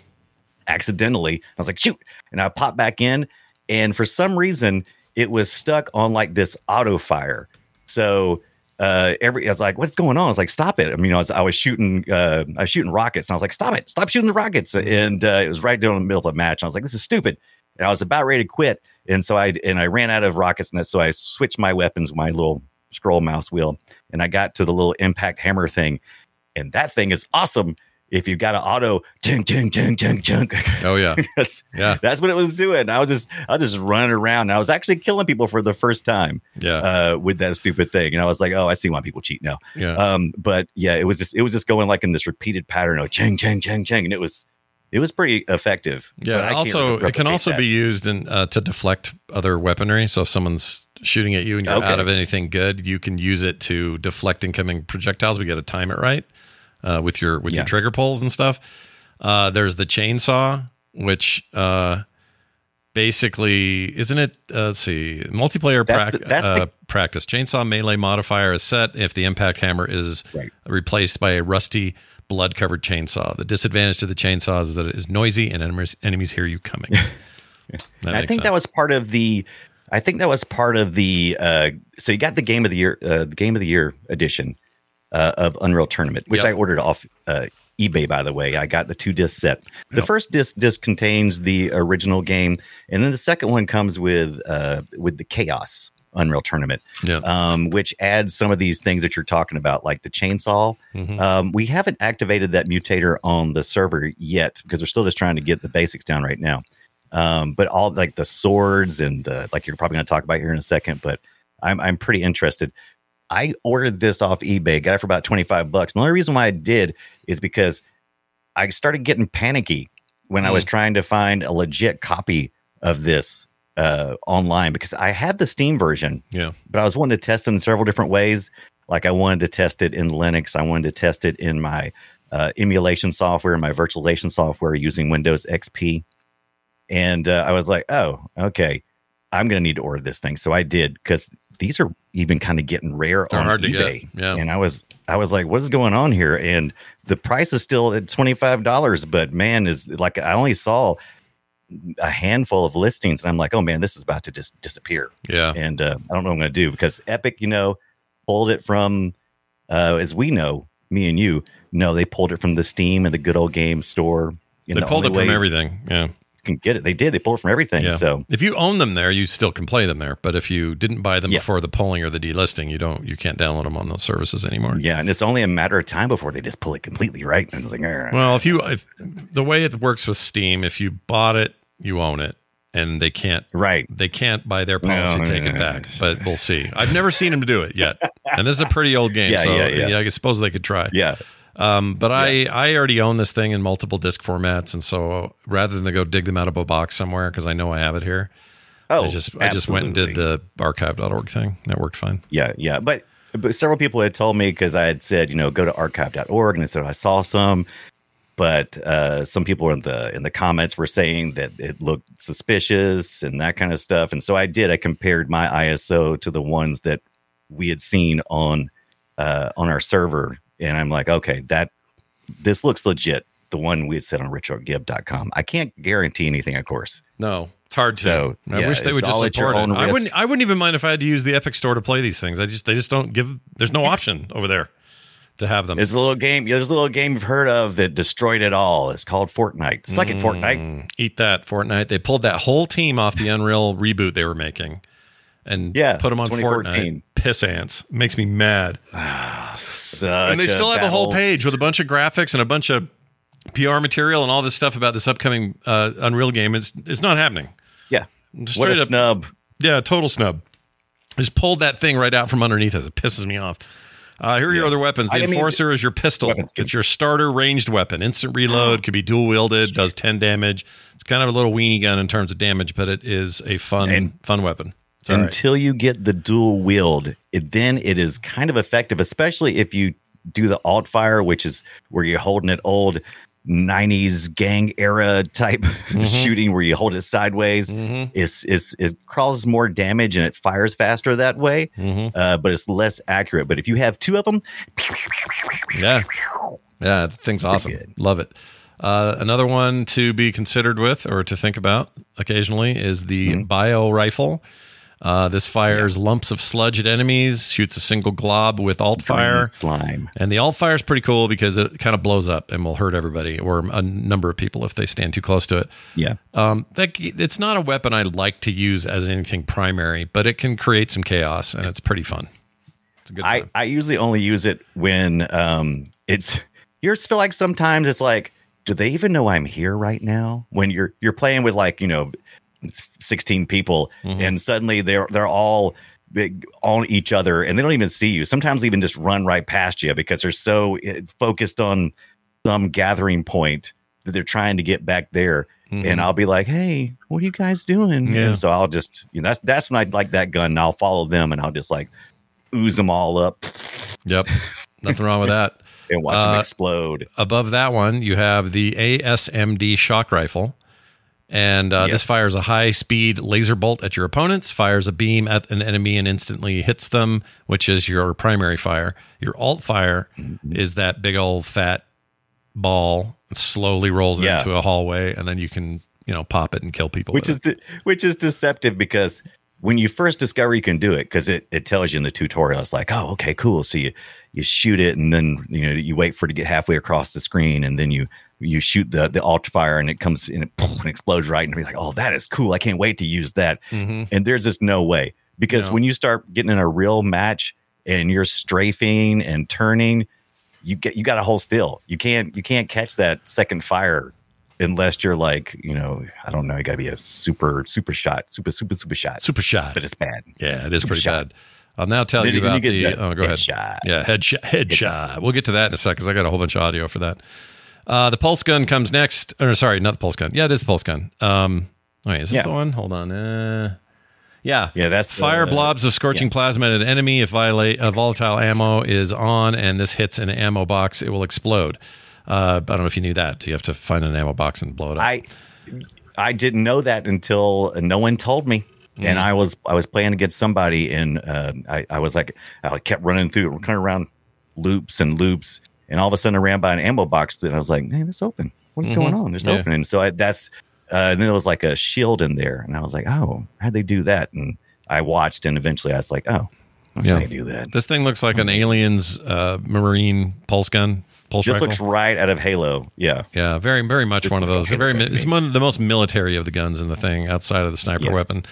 accidentally. I was like, shoot, and I popped back in, and for some reason, it was stuck on like this auto fire. So uh, every I was like, "What's going on?" I was like, "Stop it!" I mean, I was I was shooting uh, I was shooting rockets, and I was like, "Stop it! Stop shooting the rockets!" And uh, it was right down in the middle of the match. I was like, "This is stupid," and I was about ready to quit. And so I and I ran out of rockets, and so I switched my weapons, my little scroll mouse wheel, and I got to the little impact hammer thing, and that thing is awesome. If you've got an auto, ching ching ching ching ching. Oh yeah, That's, yeah, that's what it was doing. I was just I was just running around. I was actually killing people for the first time yeah, uh, with that stupid thing, and I was like, "Oh, I see why people cheat now." yeah. Um, but yeah, it was just it was just going like in this repeated pattern of chang chang chang chang, and it was it was pretty effective. Yeah. Also, it can also that. be used in uh, to deflect other weaponry. So if someone's shooting at you and you're Okay. out of anything good, you can use it to deflect incoming projectiles. We got to time it right uh, with your with Yeah. your trigger pulls and stuff. Uh, there's the chainsaw, which uh, basically isn't it? Uh, let's see, multiplayer That's prac- the- that's uh, the- practice. Chainsaw melee modifier is set if the impact hammer is Right. replaced by a rusty blood covered chainsaw. The disadvantage to the chainsaw is that it is noisy and enemies, enemies hear you coming. I think that was part of the. I think that was part of the. Uh, so you got the game of the year, uh, the game of the year edition uh, of Unreal Tournament, which Yep. I ordered off uh, eBay. By the way, I got the two disc set. The Yep. first disc disc contains the original game, and then the second one comes with uh, with the Chaos Unreal Tournament, yeah. um, which adds some of these things that you're talking about, like the chainsaw. Mhm. Um, we haven't activated that mutator on the server yet because we're still just trying to get the basics down right now. Um, but all like the swords and the like you're probably going to talk about here in a second, but I'm I'm pretty interested. I ordered this off eBay, got it for about 25 bucks. And the only reason why I did is because I started getting panicky when I was trying to find a legit copy of this uh, online because I had the Steam version, yeah. but I was wanting to test it in several different ways. Like I wanted to test it in Linux, I wanted to test it in my uh, emulation software, my virtualization software using Windows XP. And uh, I was like, oh, okay, I'm going to need to order this thing. So I did because these are even kind of getting rare They're on eBay. yeah. And I was, I was like, what is going on here? And the price is still at twenty five dollars, but man, is like I only saw a handful of listings, and I'm like, oh man, this is about to just disappear. Yeah. And uh, I don't know what I'm going to do because Epic, you know, pulled it from, uh, as we know, me and you know, they pulled it from the Steam and the good old game store. They the pulled it only from way everything. Yeah. Can get it. They did. They pulled it from everything. Yeah. So if you own them there, you still can play them there. But if you didn't buy them Yeah. before the pulling or the delisting, you don't. You can't download them on those services anymore. yeah, and it's only a matter of time before they just pull it completely, right? And I was like. Well, if you if, the way it works with Steam, if you bought it, you own it, and they can't right. they can't by their policy No, take it no, back. But we'll see. I've never seen them do it yet, and this is a pretty old game, Yeah, so yeah, yeah. I suppose they could try. Yeah. Um, but I I already own this thing in multiple disc formats, and so rather than go dig them out of a box somewhere because I know I have it here, Oh, I just I just went and did the archive.org thing. That worked fine. Yeah, yeah. But but several people had told me because I had said, you know, go to archive.org and they said I saw some. But uh, some people in the in the comments were saying that it looked suspicious and that kind of stuff. And so I did. I compared my ISO to the ones that we had seen on uh, on our server, and I'm like, okay, that this looks legit. The one we had said on richardgibb.com. I can't guarantee anything, of course. No, it's hard to. So, I yeah, wish they would just all at your support it. I wouldn't. I wouldn't even mind if I had to use the Epic Store to play these things. I just they just don't give. There's no option over there to have them. There's a little game. There's a little game you've heard of that destroyed it all. It's called Fortnite. Suck it, Fortnite. Mm, Eat that Fortnite. They pulled that whole team off the Unreal reboot they were making, and Yeah, put them on 2014. Fortnite. Piss ants makes me mad. Such and they still have a whole page with a bunch of graphics and a bunch of PR material and all this stuff about this upcoming uh, Unreal game. It's it's not happening. Yeah. Just What a up- snub. Yeah, total snub. Just pulled that thing right out from underneath us. It pisses me off. Uh, here are your Yeah. other weapons. The I mean, Enforcer is your pistol. weapons It's your starter ranged weapon. Instant reload, could be dual wielded, does 10 damage. It's kind of a little weenie gun in terms of damage, but it is a fun And- fun weapon. It's all right. Until you get the dual wield, it, then it is kind of effective, especially if you do the alt fire, which is where you're holding it old 90s gang era type Mm-hmm. shooting where you hold it sideways. It's, it's, it causes more damage and it fires faster that way, Mm-hmm. uh, but it's less accurate. But if you have two of them, Yeah. Yeah, the thing's awesome. good. Love it. Uh, another one to be considered with or to think about occasionally is the Mm-hmm. bio rifle. Uh, this fires lumps of sludge at enemies, shoots a single glob with alt fire. slime. And the alt fire is pretty cool because it kind of blows up and will hurt everybody or a number of people if they stand too close to it. Yeah. Um, that it's not a weapon I like to use as anything primary, but it can create some chaos and it's pretty fun. It's a good I, time. I usually only use it when um it's you feel like sometimes it's like do they even know I'm here right now when you're you're playing with like you know 16 people Mm-hmm. and suddenly they're they're all big on each other and they don't even see you sometimes even just run right past you because they're so eh, focused on some gathering point that they're trying to get back there and I'll be like hey what are you guys doing Mm-hmm. Yeah. and so I'll just you know that's that's when I like that gun and I'll follow them and I'll just like ooze them all up Yep. Nothing wrong with that. and watch them Uh, explode. Above that one, you have the ASMD shock rifle. And uh, Yeah. this fires a high speed laser bolt at your opponents, fires a beam at an enemy and instantly hits them, which is your primary fire. Your alt fire Mm-hmm. is that big old fat ball slowly rolls Yeah. into a hallway, and then you can, you know, pop it and kill people. Which is de- which is deceptive because when you first discover you can do it, because it, it tells you in the tutorial, it's like, oh, okay, cool. So you you shoot it and then you know you wait for it to get halfway across the screen and then you you shoot the the alt fire and it comes in and explodes right and you're like, oh, that is cool. I can't wait to use that. Mhm. And there's just no way because No. when you start getting in a real match and you're strafing and turning, you get you got to hold still. You can't you can't catch that second fire unless you're like you know I don't know. You got to be a super super shot, super super super shot. super shot. but it's bad. Yeah, it is Super pretty shot. bad. I'll now tell Then you about you the. the Oh, go ahead. headshot. Yeah, headshot. Headshot. We'll get to that in a sec because I got a whole bunch of audio for that. Uh, the pulse gun comes next. Or sorry, not the pulse gun. Yeah, it is the pulse gun. Um, wait, is this Yeah. the one? Hold on. Uh, yeah, Yeah, that's the- fire blobs of scorching plasma at an enemy. If violate, uh, volatile ammo is on and this hits an ammo box, it will explode. Uh, I don't know if you knew that. You have to find an ammo box and blow it up. I I didn't know that until no one told me. Mm-hmm. And I was I was playing against somebody, and uh, I I was like I kept running through, kind of around loops and loops, and all of a sudden I ran by an ammo box, and I was like, "Man, it's open. What is going on? There's Mm-hmm. Yeah. opening." So I, that's uh, and then there was like a shield in there, and I was like, "Oh, how'd they do that?" And I watched, and eventually I was like, "Oh, that's Yeah. do that." this thing looks like an alien's uh, marine pulse gun, pulse This rifle. looks right out of Halo. Yeah, Yeah, very, very much one of those. Very, it's one of the most military of the guns in the thing, outside of the sniper Yes. weapon.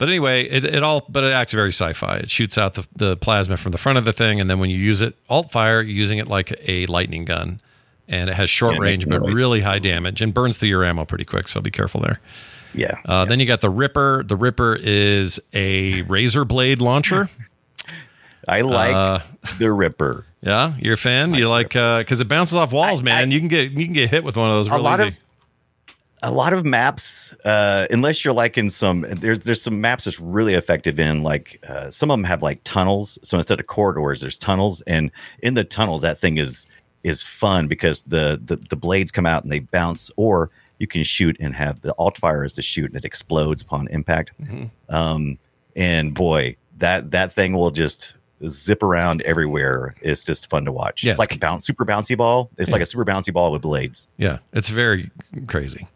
But anyway, it, it all, but it acts very sci-fi. It shoots out the, the plasma from the front of the thing, and then when you use it, alt fire, you're using it like a lightning gun, and it has short Yeah, it range but really high damage and burns through your ammo pretty quick. So be careful there. yeah. Uh, Then you got the Ripper. The Ripper is a razor blade launcher. I like uh, the Ripper. Yeah, you're a fan. You like because it bounces off walls, I- man. I- you can get you can get hit with one of those. a lot easy. of a lot of maps uh unless you're like in some there's there's some maps that's really effective in like uh, some of them have like tunnels. So instead of corridors there's tunnels. And in the tunnels that thing is is fun because the the, the blades come out and they bounce or you can shoot and have the alt fire is to shoot and it explodes upon impact. Um and boy that that thing will just zip around everywhere. It's just fun to watch. Yeah, it's like a bounce super bouncy ball. It's like a super bouncy ball with blades. Yeah, it's very crazy.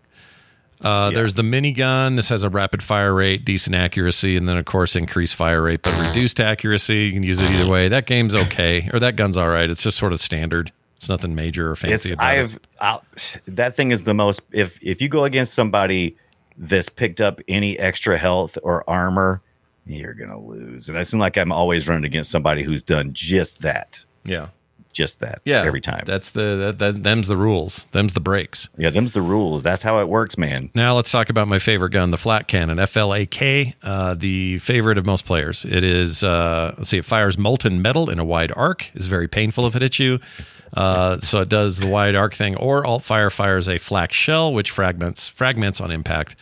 Uh, Yeah. There's the minigun. This has a rapid fire rate, decent accuracy, and then of course increased fire rate, but reduced accuracy. You can use it either way. That game's okay, or that gun's all right. It's just sort of standard. It's nothing major or fancy it's about I've it. I'll, that thing is the most if if you go against somebody that's picked up any extra health or armor, you're gonna lose. And I seem like I'm always running against somebody who's done just that, Yeah, just that, yeah. every time. That's the that, that them's the rules. Them's the breaks. yeah, them's the rules. That's how it works, man. Now let's talk about my favorite gun, the flak cannon, FLAK, uh, the favorite of most players. It is, uh, let's see, it fires molten metal in a wide arc. is very painful if it hits you. Uh, so it does the wide arc thing, or alt fire fires a flak shell, which fragments fragments on impact,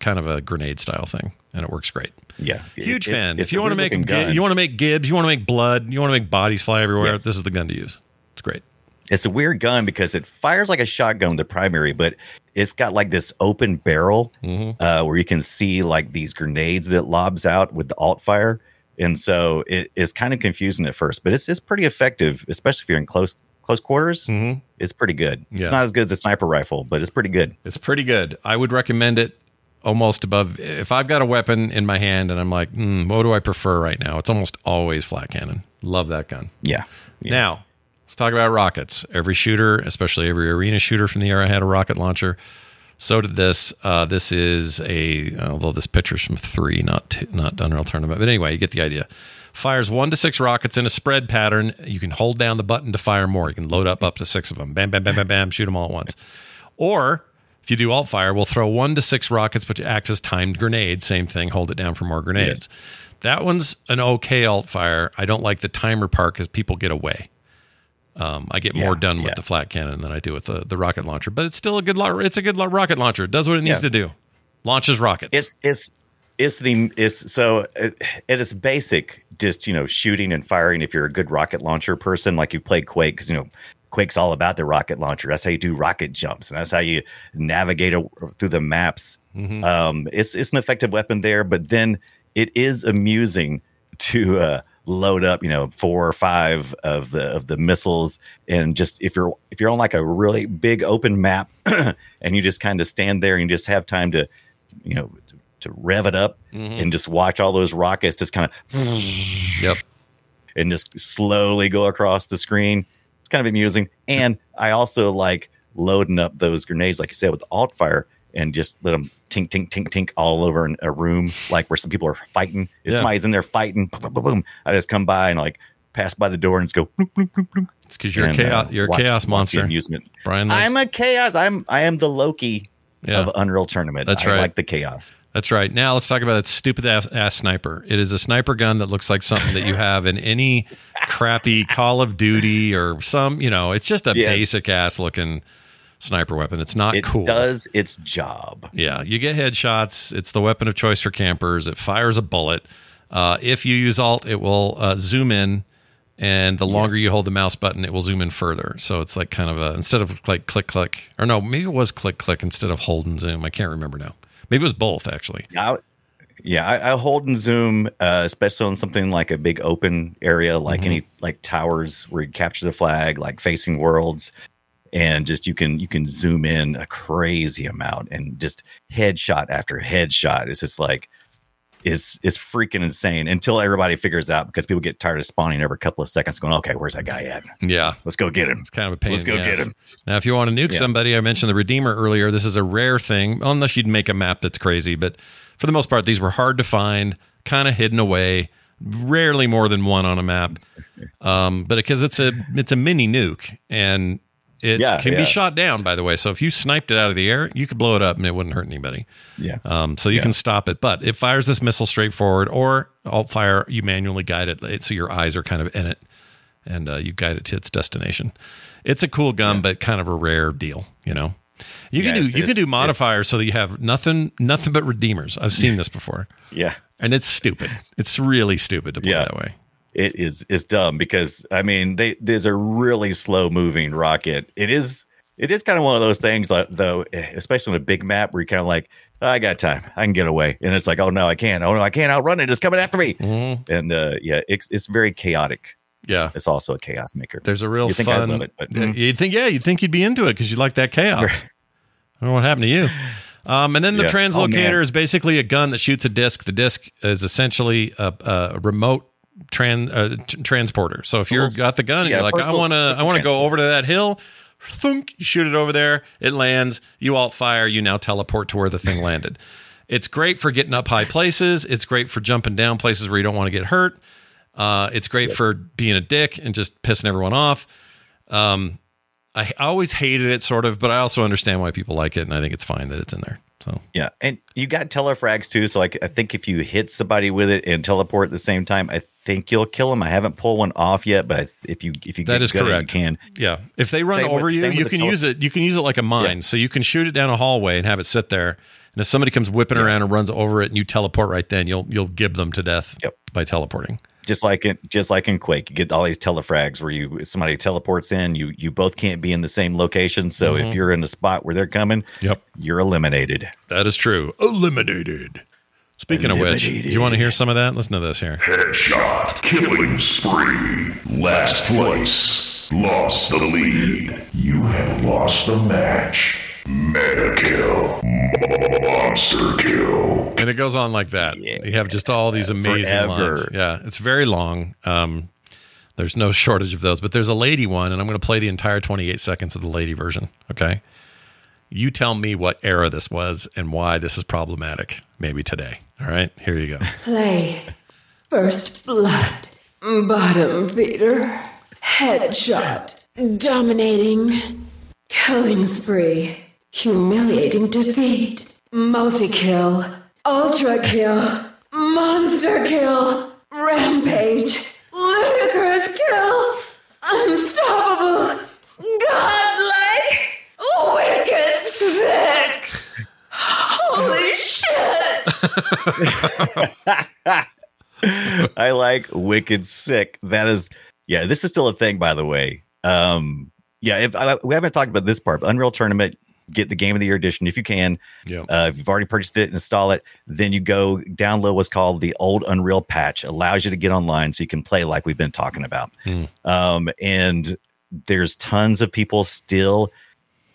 kind of a grenade style thing, and it works great. Yeah, Huge It- fan. it's if you want to make gun. you want to make gibs, you want to make blood, you want to make bodies fly everywhere. Yes. This is the gun to use. It's great. it's a weird gun because it fires like a shotgun, the primary, but it's got like this open barrel Mm-hmm. uh, where you can see like these grenades that it lobs out with the alt fire. And so it is kind of confusing at first, but it's it's pretty effective, especially if you're in close close quarters. Mhm. It's pretty good. Yeah. It's not as good as a sniper rifle, but it's pretty good. It's pretty good. I would recommend it almost above. If I've got a weapon in my hand and I'm like, hmm, what do I prefer right now? It's almost always flak cannon. Love that gun. Yeah. yeah. Now, let's talk about rockets. Every shooter, especially every arena shooter from the era, had a rocket launcher. So did this. Uh, this is a although this picture's from three, not two, not Unreal Tournament, but anyway, you get the idea. Fires one to six rockets in a spread pattern. You can hold down the button to fire more. You can load up up to six of them. Bam, bam, bam, bam, bam. Shoot them all at once. Or if you do alt fire, we'll throw one to six rockets, but it acts as timed grenades. Same thing. Hold it down for more grenades. That one's an okay alt fire. I don't like the timer part because people get away. Um, I get more Yeah, done with yeah. the flak cannon than I do with the, the rocket launcher, but it's still a good. It's a good rocket launcher. It does what it needs Yeah. to do. Launches rockets. It's it's it's the it's so it, it is basic just you know shooting and firing if you're a good rocket launcher person like you've played quake because you know quake's all about the rocket launcher. That's how you do rocket jumps and that's how you navigate a, through the maps. Um it's it's an effective weapon there but then it is amusing to uh load up you know four or five of the of the missiles and just if you're if you're on like a really big open map and you just kind of stand there and just have time to you know to, to rev it up and just watch all those rockets just kind of yep. and just slowly go across the screen kind of amusing and i also like loading up those grenades like you said with alt fire and just let them tink tink tink tink all over in a room like where some people are fighting if Yeah. somebody's in there fighting boom, boom, boom, boom, i just come by and like pass by the door and just go bloop, bloop, bloop, bloop, It's because you're and, a chaos. uh, you're a watch- chaos monster, amusement Brian. Likes, i'm a chaos i'm i am the loki Yeah. of unreal tournament That's I right. like the chaos That's right. Now let's talk about that stupid ass, ass sniper. It is a sniper gun that looks like something that you have in any crappy Call of Duty or some. You know, it's just a Yes. basic ass looking sniper weapon. It's not it cool. It does its job Yeah, you get headshots. It's the weapon of choice for campers. It fires a bullet. Uh, if you use alt, it will uh, zoom in and the longer Yes. you hold the mouse button, it will zoom in further. So it's like kind of a instead of like click click or no, maybe it was click click instead of hold and zoom. I can't remember now. Maybe it was both actually. I, yeah, I, I hold and zoom, uh, especially on something like a big open area, like Mm-hmm. any like towers where you capture the flag, like facing worlds, and just you can you can zoom in a crazy amount and just headshot after headshot. It's just like it's it's freaking insane until everybody figures out because people get tired of spawning every couple of seconds, going, okay, where's that guy at? Yeah, Let's go get him. It's kind of a pain. Let's go get him. Now, if you want to nuke Yeah. somebody, I mentioned the Redeemer earlier. This is a rare thing, unless you'd make a map that's crazy. But for the most part, these were hard to find, kind of hidden away. Rarely more than one on a map, um, but because it's a it's a mini nuke and it Yeah, can yeah. be shot down. By the way, so if you sniped it out of the air, you could blow it up and it wouldn't hurt anybody. Yeah. Um, so you can stop it, but it fires this missile straight forward, or alt fire. You manually guide it, so your eyes are kind of in it, and uh, you guide it to its destination. It's a cool gun, but kind of a rare deal. You know, you Yeah, can do you can do modifiers so that you have nothing nothing but redeemers. I've seen this before, Yeah. and it's stupid. It's really stupid to play Yeah. that way. It is it's dumb because I mean they there's a really slow moving rocket. It is it is kind of one of those things like though, eh, especially on a big map where you're kind of like, "Oh, I got time, I can get away, and it's like, oh no, I can't, oh no, I can't outrun it, it's coming after me, Mhm. and uh, yeah, it's it's very chaotic. Yeah. it's, it's also a chaos maker. There's a real You think fun. love it, but- Yeah, you'd think, yeah, you'd think you'd be into it because you like that chaos. I don't know what happened to you. Um, and then the Yeah. translocator Oh, is basically a gun that shoots a disc. The disc is essentially a, a remote tran, uh, t- transporter. So if you've got the gun and you're like, I want to, I want to go over to that hill. Thunk, you shoot it over there. It lands. You alt fire. You now teleport to where the thing landed. It's great for getting up high places. It's great for jumping down places where you don't want to get hurt. Uh, it's great for being a dick and just pissing everyone off. Um, I I always hated it, sort of, but I also understand why people like it, and I think it's fine that it's in there. So Yeah, and you got telefrags too. So like, I think if you hit somebody with it and teleport at the same time, I think you'll kill them. I haven't pulled one off yet, but if you if you that get is good at it, correct. you can. Yeah, if they run Same over with- you, you can tele- use it. You can use it like a mine. So you can shoot it down a hallway and have it sit there. And if somebody comes whipping around and runs over it, and you teleport right then, you'll you'll gib them to death Yep. by teleporting. Just like in just like in Quake, you get all these telefrags where you somebody teleports in, you you both can't be in the same location. So if mm-hmm. you're in a spot where they're coming, Yep, you're eliminated. that is true. Eliminated. Speaking of which, do you want to hear some of that? Listen to this here. Headshot killing spree. Last place. Lost the lead. You have lost the match. Mega kill. Monster kill. and it goes on like that. You have just all these amazing Forever. lines. Yeah, it's very long. Um, there's no shortage of those, but there's a lady one, and I'm going to play the entire 28 seconds of the lady version. Okay, you tell me what era this was and why this is problematic. Maybe today. All right, here you go. Play. First blood. Bottom feeder. Headshot. Dominating. Killing spree. Humiliating defeat. Multi kill. Ultra kill. Monster kill. Rampage. Ludicrous kill. Unstoppable. Godlike. Wicked sick. Holy shit. I like Wicked Sick. That is, yeah. This is still a thing, by the way. Um, yeah. If I, we haven't talked about this part, but Unreal Tournament, get the Game of the Year edition if you can. Yeah. Uh, if you've already purchased it, install it. Then you go download what's called the OldUnreal patch. Allows you to get online so you can play like we've been talking about. Hmm. Um, and there's tons of people still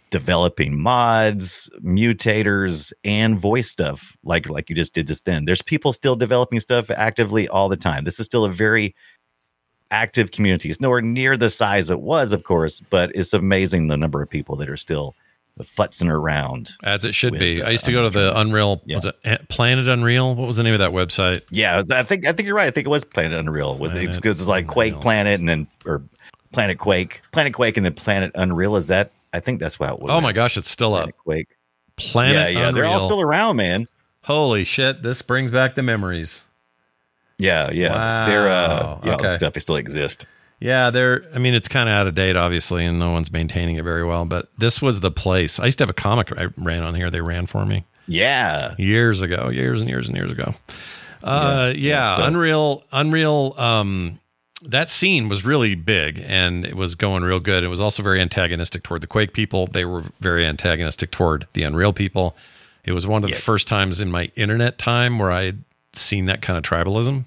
developing mods, mutators, and voice stuff like like you just did just then. There's people still developing stuff actively all the time. This is still a very active community. It's nowhere near the size it was, of course, but it's amazing the number of people that are still futzing around. As it should With, be. uh, I used to go to the Unreal. Yeah. Was it Planet Unreal? What was the name of that website? Yeah, I think I think you're right. I think it was Planet Unreal. Was it because it's like Quake Unreal. Planet and then or Planet Quake, Planet Quake, and then Planet Unreal? Is that? I think that's what. it was. Oh my gosh, it's still up. Quake. Planet yeah, yeah, they're all still around, man. Holy shit! This brings back the memories. Yeah, yeah. They're uh, Wow, yeah, all the okay. stuff they still exist. Yeah, they're. I mean, it's kind of out of date, obviously, and no one's maintaining it very well. But this was the place. I used to have a comic I ran on here. They ran for me Yeah, years ago, years and years and years ago. Uh, yeah, yeah, so- Unreal, Unreal. Um, that scene was really big and it was going real good. It was also very antagonistic toward the Quake people. They were very antagonistic toward the Unreal people. It was one of Yes. the first times in my internet time where I had seen that kind of tribalism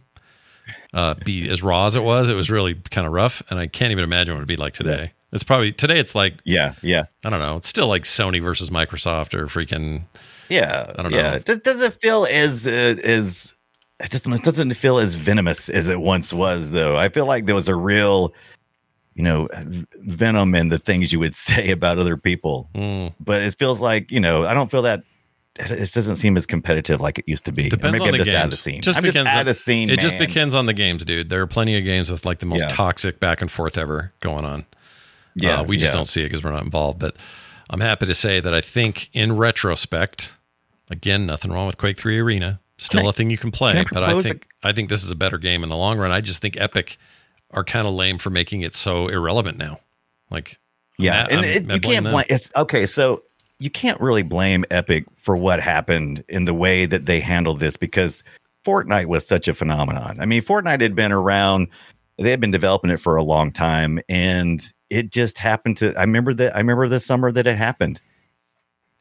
uh, be as raw as it was. It was really kind of rough, and I can't even imagine what it'd be like today. It's probably today. It's like Yeah, yeah, I don't know. It's still like Sony versus Microsoft or freaking yeah. I don't yeah. know. Does, does it feel as uh, as it doesn't it doesn't feel as venomous as it once was though? I feel like there was a real, you know, venom in the things you would say about other people. mm, But it feels like you know I don't feel that. It doesn't seem as competitive like it used to be. Depends on the just games. of the scene. Just I'm because just of the scene. It just man. depends on the games, dude. There are plenty of games with like the most Yeah. toxic back and forth ever going on. Yeah, Uh, we just yeah. don't see it because we're not involved. But I'm happy to say that I think in retrospect, again, nothing wrong with Quake 3 Arena. Still I- a thing you can play, can I but I think I think this is a better game in the long run. I just think Epic are kind of lame for making it so irrelevant now. Like, Yeah, I'm- and I'm- it, I'm you can't them. blame. It's okay. So you can't really blame Epic for what happened in the way that they handled this because Fortnite was such a phenomenon. I mean, Fortnite had been around; they had been developing it for a long time, and it just happened to. I remember that. I remember the summer that it happened.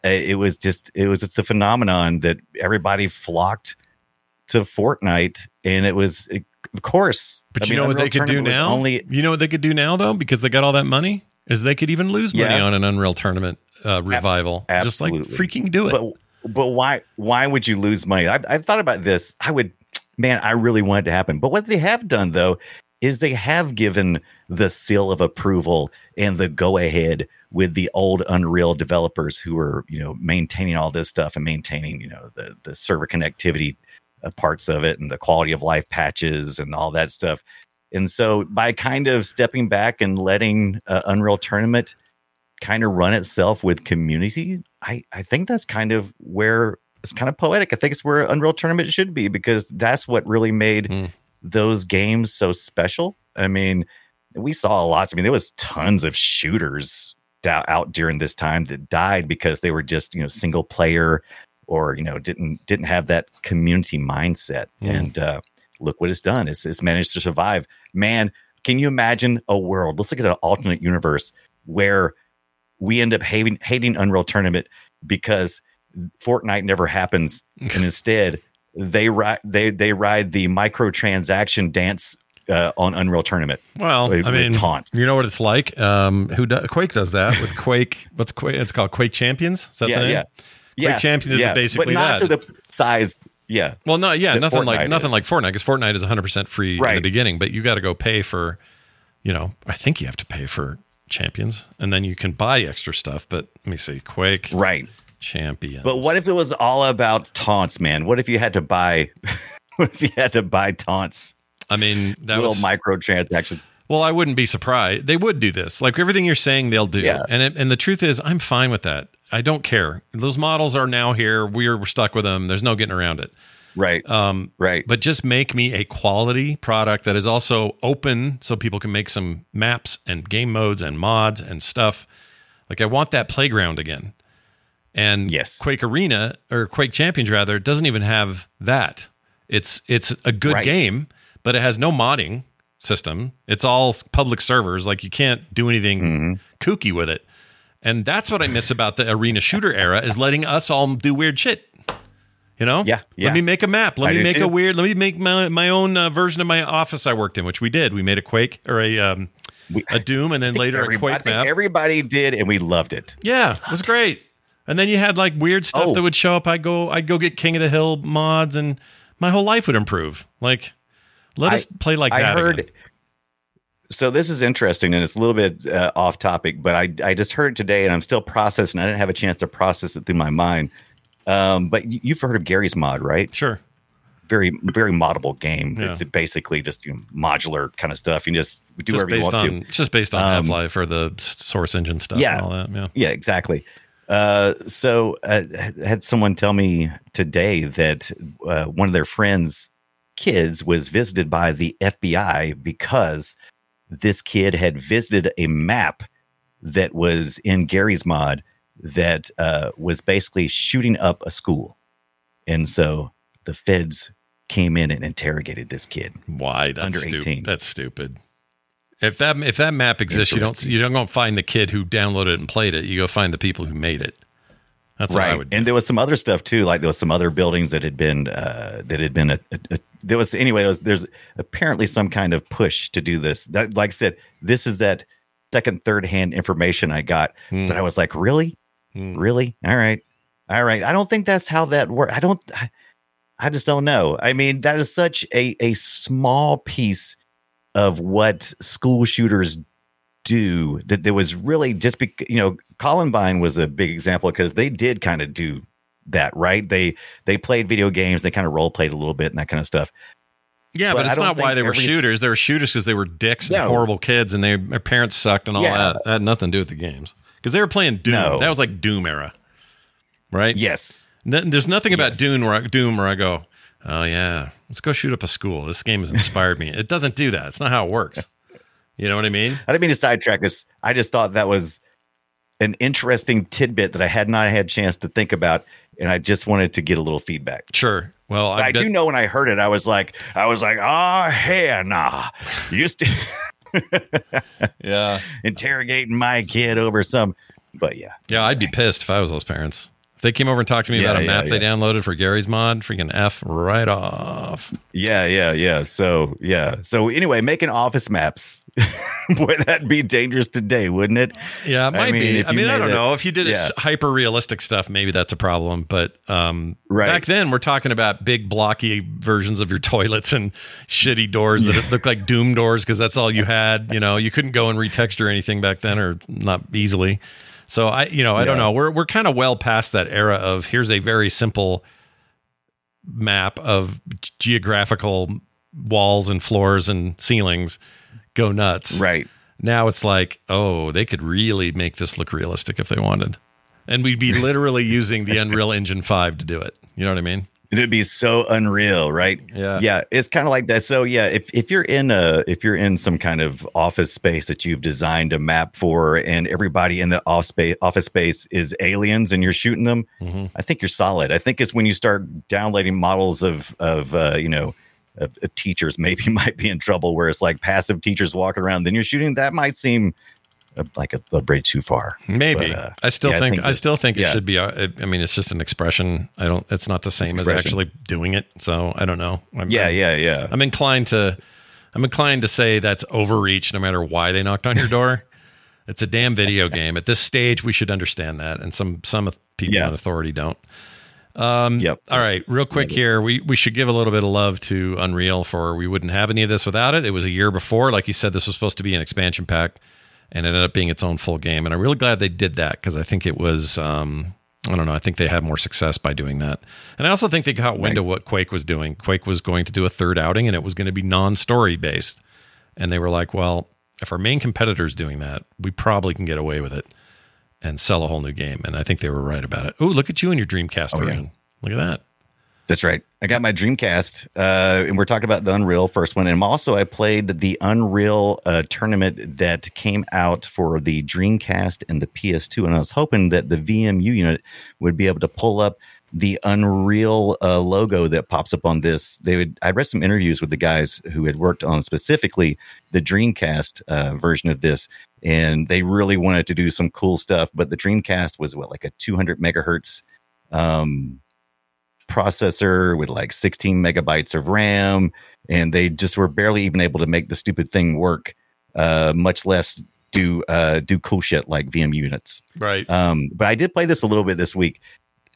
It was just. It was just a phenomenon that everybody flocked to Fortnite, and it was. It, of course, But I you mean, know what Unreal they could do now? Only you know what they could do now though, because they got all that money, is they could even lose money Yeah. on an Unreal Tournament uh, revival. Just like freaking do it. But but why why would you lose money? I've, I've thought about this. I would, man, I really want it to happen. But what they have done though is they have given the seal of approval and the go ahead with the OldUnreal developers who are you know maintaining all this stuff and maintaining you know the the server connectivity uh, parts of it and the quality of life patches and all that stuff. And so by kind of stepping back and letting uh, Unreal Tournament kind of run itself with community, I, I think that's kind of where it's kind of poetic. I think it's where Unreal Tournament should be because that's what really made Hmm. those games so special. I mean, we saw lots. I mean, there was tons of shooters out during this time that died because they were just you know single player or you know didn't didn't have that community mindset. Hmm. And uh, look what it's done. It's, it's managed to survive. Man, can you imagine a world? Let's look at an alternate universe where we end up hating, hating Unreal Tournament because Fortnite never happens, and instead they ride they they ride the microtransaction dance uh, on Unreal Tournament. Well, with- I mean, taunts. you know what it's like. Um, who do, Quake does that with Quake? What's Quake? It's called Quake Champions. Is that Yeah, the name? yeah. Quake Champions is basically but not that. to the size. Yeah, Well, no, yeah, nothing like Fortnite nothing is. like Fortnite because Fortnite is 100 percent free in the beginning, but you got to go pay for, you know, I think you have to pay for Champions, and then you can buy extra stuff. But let me see, Quake right. Champions. But what if it was all about taunts, man? What if you had to buy? what if you had to buy taunts? I mean, that little was microtransactions. Well, I wouldn't be surprised. They would do this. Like everything you're saying, they'll do. Yeah. And it, and the truth is, I'm fine with that. I don't care. Those models are now here. We're, we're stuck with them. There's no getting around it. Right. Um, right. But just make me a quality product that is also open, so people can make some maps and game modes and mods and stuff. Like I want that playground again. And Yes. Quake Arena or Quake Champions rather doesn't even have that. It's it's a good Right. game, but it has no modding system. It's all public servers. Like you can't do anything Mm-hmm. kooky with it. And that's what I miss about the arena shooter era is letting us all do weird shit. You know? Yeah, yeah. Let me make a map. Let I me make too. a weird. Let me make my my own uh, version of my office I worked in, which we did. We made a Quake or a um, We- a Doom, and then later a I Quake think map. everybody did, and we loved it. Yeah, it was great. And then you had like weird stuff Oh. that would show up. I'd go, I'd go get King of the Hill mods, and my whole life would improve. Like, let I- us play like I that. heard. again. So this is interesting, and it's a little bit uh, off topic, but I I just heard today, and I'm still processing. I didn't have a chance to process it through my mind. Um, but you- you've heard of Garry's Mod, right? Sure. Very very moddable game. Yeah. It's basically just you know, modular kind of stuff. You just do Just whatever you want on, to. it's just based on Um, Half Life or the Source Engine stuff. Yeah. and all that. Yeah. Yeah, exactly. Uh, so uh, I had someone tell me today that uh, one of their friends' kids was visited by the FBI because this kid had visited a map that was in Garry's mod that uh, was basically shooting up a school, and so the feds came in and interrogated this kid. Why? That's Under stupid. 18. That's stupid. If that if that map exists, you don't you don't go find the kid who downloaded it and played it. You go find the people who made it. That's what I right would. Do. and there was some other stuff too like there was some other buildings that had been uh that had been a, a, a- there was anyway there was, there's apparently some kind of push to do this that like i said this is that second third hand information i got Hmm. but i was like really Hmm. really all right all right i don't think that's how that works i don't I, I just don't know i mean that is such a a small piece of what school shooters do that there was really just because you know columbine was a big example because they did kind of do that right they they played video games they kind of role played a little bit and that kind of stuff yeah, but but, it's don't why they were every- shooters. They were shooters because they were dicks and No. horrible kids, and they, their parents sucked and all Yeah. that. That had nothing to do with the games because they were playing Doom. No. That was like Doom era, right? yes There's nothing about Yes. Doom where I, Doom where I go, oh yeah, let's go shoot up a school. This game has inspired me. It doesn't do that. It's not how it works. You know what I mean? i didn't mean to sidetrack this i just thought that was an interesting tidbit that i had not had a chance to think about and i just wanted to get a little feedback Sure. Well, I, I, do know when I heard it, I was like, I was like, ah, oh, nah, used to Yeah. interrogating my kid over some, but yeah, Yeah, I'd be pissed if I was those parents. They came over and talked to me Yeah, about a yeah, map they downloaded for Garry's mod, freaking F right off. yeah, yeah, yeah. So yeah, so anyway, making office maps, boy, that'd be dangerous today, wouldn't it? Yeah, it I might mean, be. I mean, I don't it- know. If you did yeah. hyper realistic stuff, maybe that's a problem. But um, Right. back then, we're talking about big blocky versions of your toilets and shitty doors that look like Doom doors because that's all you had. You know, you couldn't go and retexture anything back then, or not easily. So I, you know, I don't know. We're we're kind of well past that era of here's a very simple map of geographical walls and floors and ceilings. Go nuts. Right. Now it's like, oh, they could really make this look realistic if they wanted. And we'd be literally using the Unreal Engine 5 to do it. You know what I mean? It'd be so unreal, right? Yeah. Yeah. It's kind of like that. So yeah, if, if you're in a if you're in some kind of office space that you've designed a map for and everybody in the off space office space is aliens and you're shooting them, Mhm. I think you're solid. I think it's when you start downloading models of of uh, you know of, of teachers maybe might be in trouble where it's like passive teachers walking around then you're shooting that might seem like a, a bridge too far. Maybe. But, uh, I still yeah, I think, think I it- still think it yeah. should be uh, I mean it's just an expression. I don't it's not the same as actually doing it. So I don't know. I'm, Yeah, I'm, yeah, yeah. I'm inclined to I'm inclined to say that's overreach no matter why they knocked on your door. it's a damn video game. At this stage we should understand that and some some people Yeah. in authority don't. Um, Yep. All right, real quick here, we we should give a little bit of love to Unreal for we wouldn't have any of this without it. It was a year before, like you said, this was supposed to be an expansion pack, and it ended up being its own full game. And I'm really glad they did that because I think it was, um, I don't know, I think they had more success by doing that. And I also think they got wind of what Quake was doing. Quake was going to do a third outing, and it was going to be non-story based. And they were like, well, if our main competitor's doing that, we probably can get away with it and sell a whole new game. And I think they were right about it. Oh, look at you in your Dreamcast yeah. version. Look at that. That's right. I got my Dreamcast, uh, and we're talking about the Unreal first one. And also, I played the Unreal uh, tournament that came out for the Dreamcast and the PS2. And I was hoping that the VMU unit would be able to pull up the Unreal uh, logo that pops up on this. They would. I read some interviews with the guys who had worked on specifically the Dreamcast uh, version of this, and they really wanted to do some cool stuff. But the Dreamcast was what like a 200 megahertz. Um, processor with like 16 megabytes of RAM, and they just were barely even able to make the stupid thing work, uh, much less do uh, do cool shit like VM units. Right. Um, but I did play this a little bit this week.